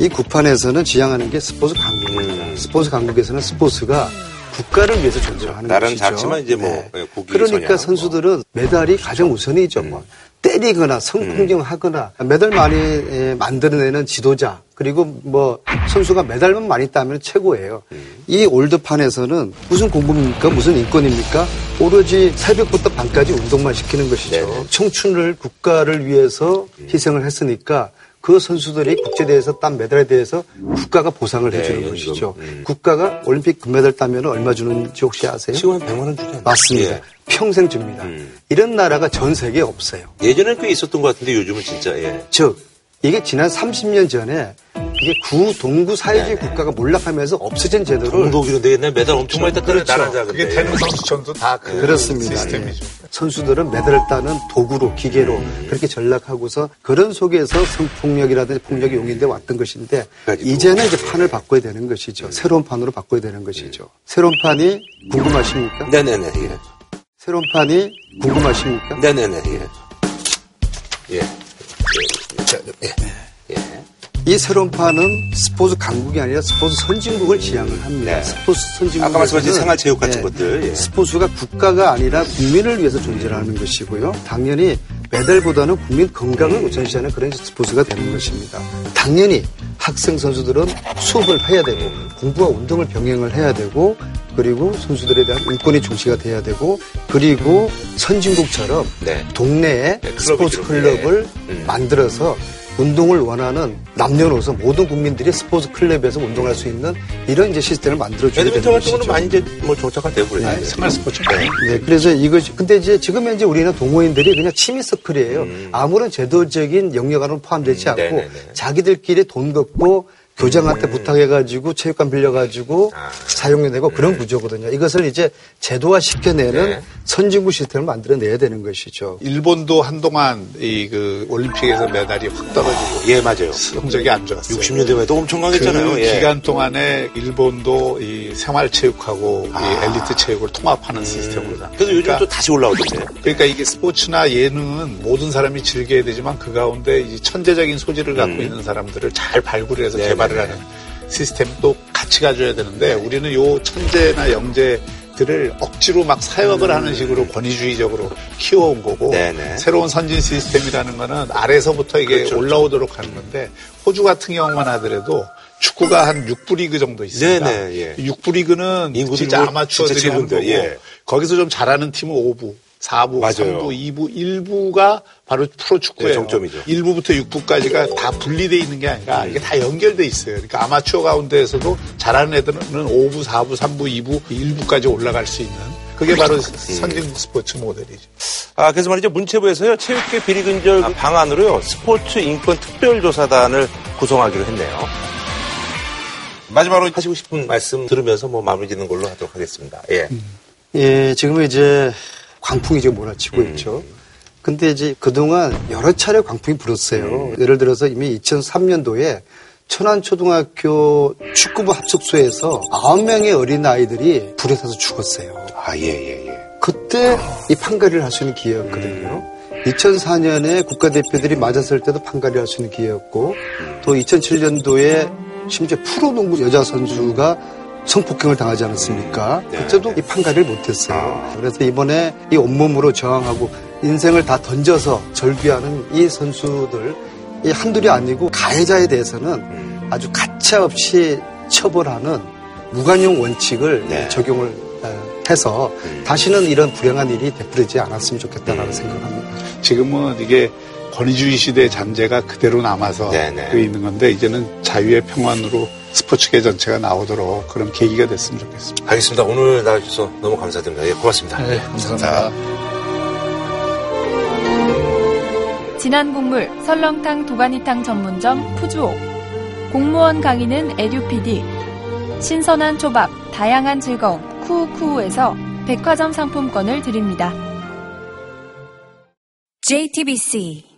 이 구판에서는 지향하는 게 스포츠 강국입니다. 스포츠 강국에서는 스포츠가 국가를 위해서 존재하는 나라는 것이죠. 작지만 이제 뭐 네. 예, 국기 그러니까 선양, 선수들은 메달이 가장 우선이죠. 뭐 때리거나 성폭력하거나 메달 많이 에, 만들어내는 지도자 그리고 뭐 선수가 메달만 많이 따면 최고예요. 이 올드판에서는 무슨 공부입니까? 무슨 인권입니까? 오로지 새벽부터 밤까지 운동만 시키는 것이죠. 청춘을 국가를 위해서 희생을 했으니까 그 선수들이 국제대회에서 딴 메달에 대해서 국가가 보상을 네, 해주는 연금. 것이죠. 음. 국가가 올림픽 금메달 따면 얼마 주는지 혹시 아세요? 지금 한 100만 원 주잖아요. 맞습니다. 예. 음. 평생 줍니다. 이런 나라가 전 세계에 없어요. 예전엔 꽤 있었던 것 같은데 요즘은 진짜 예. 즉 이게 지난 30년 전에 이게 구 동구 사회주의 국가가 몰락하면서 없어진 제도를 동독이로 옛날 메달 엄청 많이 땄던 나라자 그게 태릉 선수촌도 다 그 그렇습니다. 시스템이죠. 예. 선수들은 메달을 따는 도구로 기계로 그렇게 전락하고서 그런 속에서 성폭력이라든지 폭력이 용인돼 왔던 것인데 이제는 이제 판을 바꿔야 되는 것이죠. 새로운 판으로 바꿔야 되는 것이죠. 새로운 판이 궁금하십니까? 네네네. 예. 새로운 판이 궁금하십니까? 네네네. 예. 예. 자, 예. 이 새로운 판은 스포츠 강국이 아니라 스포츠 선진국을 지향을 합니다. 네. 스포츠 선진국 아까 말씀하신 생활체육 같은 것들, 예. 스포츠가 국가가 아니라 국민을 위해서 존재하는 것이고요. 당연히 메달보다는 국민 건강을 우선시하는 그런 스포츠가 되는 것입니다. 당연히 학생 선수들은 수업을 해야 되고 공부와 운동을 병행을 해야 되고 그리고 선수들에 대한 인권이 중시가 돼야 되고 그리고 선진국처럼 동네에 스포츠 클럽이죠. 클럽을 음. 만들어서 운동을 원하는 남녀노소 모든 국민들이 스포츠 클럽에서 운동할 수 있는 이런 이제 시스템을 만들어줘야 되는 배드민턴 같은 거는 것이죠. 많이 이제 뭐 되고 그래요. 네, 생활 스포츠. 네, 그래서 이것이 근데 이제 지금 현재 우리는 동호인들이 그냥 취미 서클이에요. 아무런 제도적인 영역 안으로 포함되지 않고 네네네. 자기들끼리 돈 걷고 교장한테 부탁해가지고 체육관 빌려가지고 사용해내고 그런 구조거든요. 이것을 이제 제도화 시켜내는 네. 선진국 시스템을 만들어내야 되는 것이죠. 일본도 한동안 이 그 올림픽에서 메달이 확 떨어지고 예, 맞아요. 성적이 안 좋았어요. 60년대에도 엄청 강했잖아요. 그 예. 기간 동안에 일본도 이 생활체육하고 이 엘리트 체육을 통합하는 시스템으로 다. 아. 음. 그래서 요즘 또 다시 올라오던데요. 그러니까 이게 스포츠나 예능은 모든 사람이 즐겨야 되지만 그 가운데 이 천재적인 소질을 갖고 있는 사람들을 잘 발굴해서 음. 네, 개발 을 네, 하는 시스템도 같이 가져야 되는데 우리는 요 천재나 영재 들을 억지로 막 사역을 하는 식으로 권위주의적으로 키워온 거고 음. 네네. 새로운 선진 시스템이라는 거는 아래서부터 이게 그렇죠, 올라오도록 하는 건데 호주 같은 경우만 하더라도 축구가 한 6부 리그 정도 있습니다. 네네, 예. 6부 리그는 진짜 뭐 아마추어들이 하는 거고 예. 거기서 좀 잘하는 팀은 5부, 4부, 맞아요. 3부, 2부, 1부가 바로 프로 축구예요. 네, 정점이죠. 1부부터 6부까지가 다 분리돼 있는 게 아니라 이게 다 연결돼 있어요. 그러니까 아마추어 가운데에서도 잘하는 애들은 5부, 4부, 3부, 2부, 1부까지 올라갈 수 있는 그게 바로 선진국 스포츠 모델이죠. 아, 그래서 말이죠. 문체부에서요, 체육계 비리 근절 방안으로요, 스포츠 인권 특별조사단을 구성하기로 했네요. 마지막으로 하시고 싶은 말씀 들으면서 뭐 마무리 짓는 걸로 하도록 하겠습니다. 예. 예, 지금은 이제 광풍이 지금 몰아치고 음. 있죠. 근데 이제 그동안 여러 차례 광풍이 불었어요. 음. 예를 들어서 이미 2003년도에 천안초등학교 축구부 합숙소에서 9명의 어린아이들이 불에 타서 죽었어요. 아, 예, 예, 예. 그때 이 판가리를 할 수 있는 기회였거든요. 2004년에 국가대표들이 맞았을 때도 판가리를 할수 있는 기회였고 또 2007년도에 심지어 프로농구 여자 선수가 성폭행을 당하지 않았습니까? 그때도 이 판가리를 못했어요. 그래서 이번에 이 온몸으로 저항하고 인생을 다 던져서 절규하는 이 선수들 이 한둘이 아니고 가해자에 대해서는 아주 가차없이 처벌하는 무관용 원칙을 적용을 어, 해서 다시는 이런 불행한 일이 되풀이지 않았으면 좋겠다라는 생각을 합니다. 지금은 이게 권위주의 시대의 잔재가 그대로 남아서 네네. 그 있는 건데 이제는 자유의 평안으로 스포츠계 전체가 나오도록 그런 계기가 됐으면 좋겠습니다. 알겠습니다. 오늘 나와주셔서 너무 감사드립니다. 예, 고맙습니다. 네, 감사합니다. 진한 국물 설렁탕 도가니탕 전문점 푸주옥 공무원 강의는 에듀피디 신선한 초밥 다양한 즐거움 쿠우쿠우에서 백화점 상품권을 드립니다. JTBC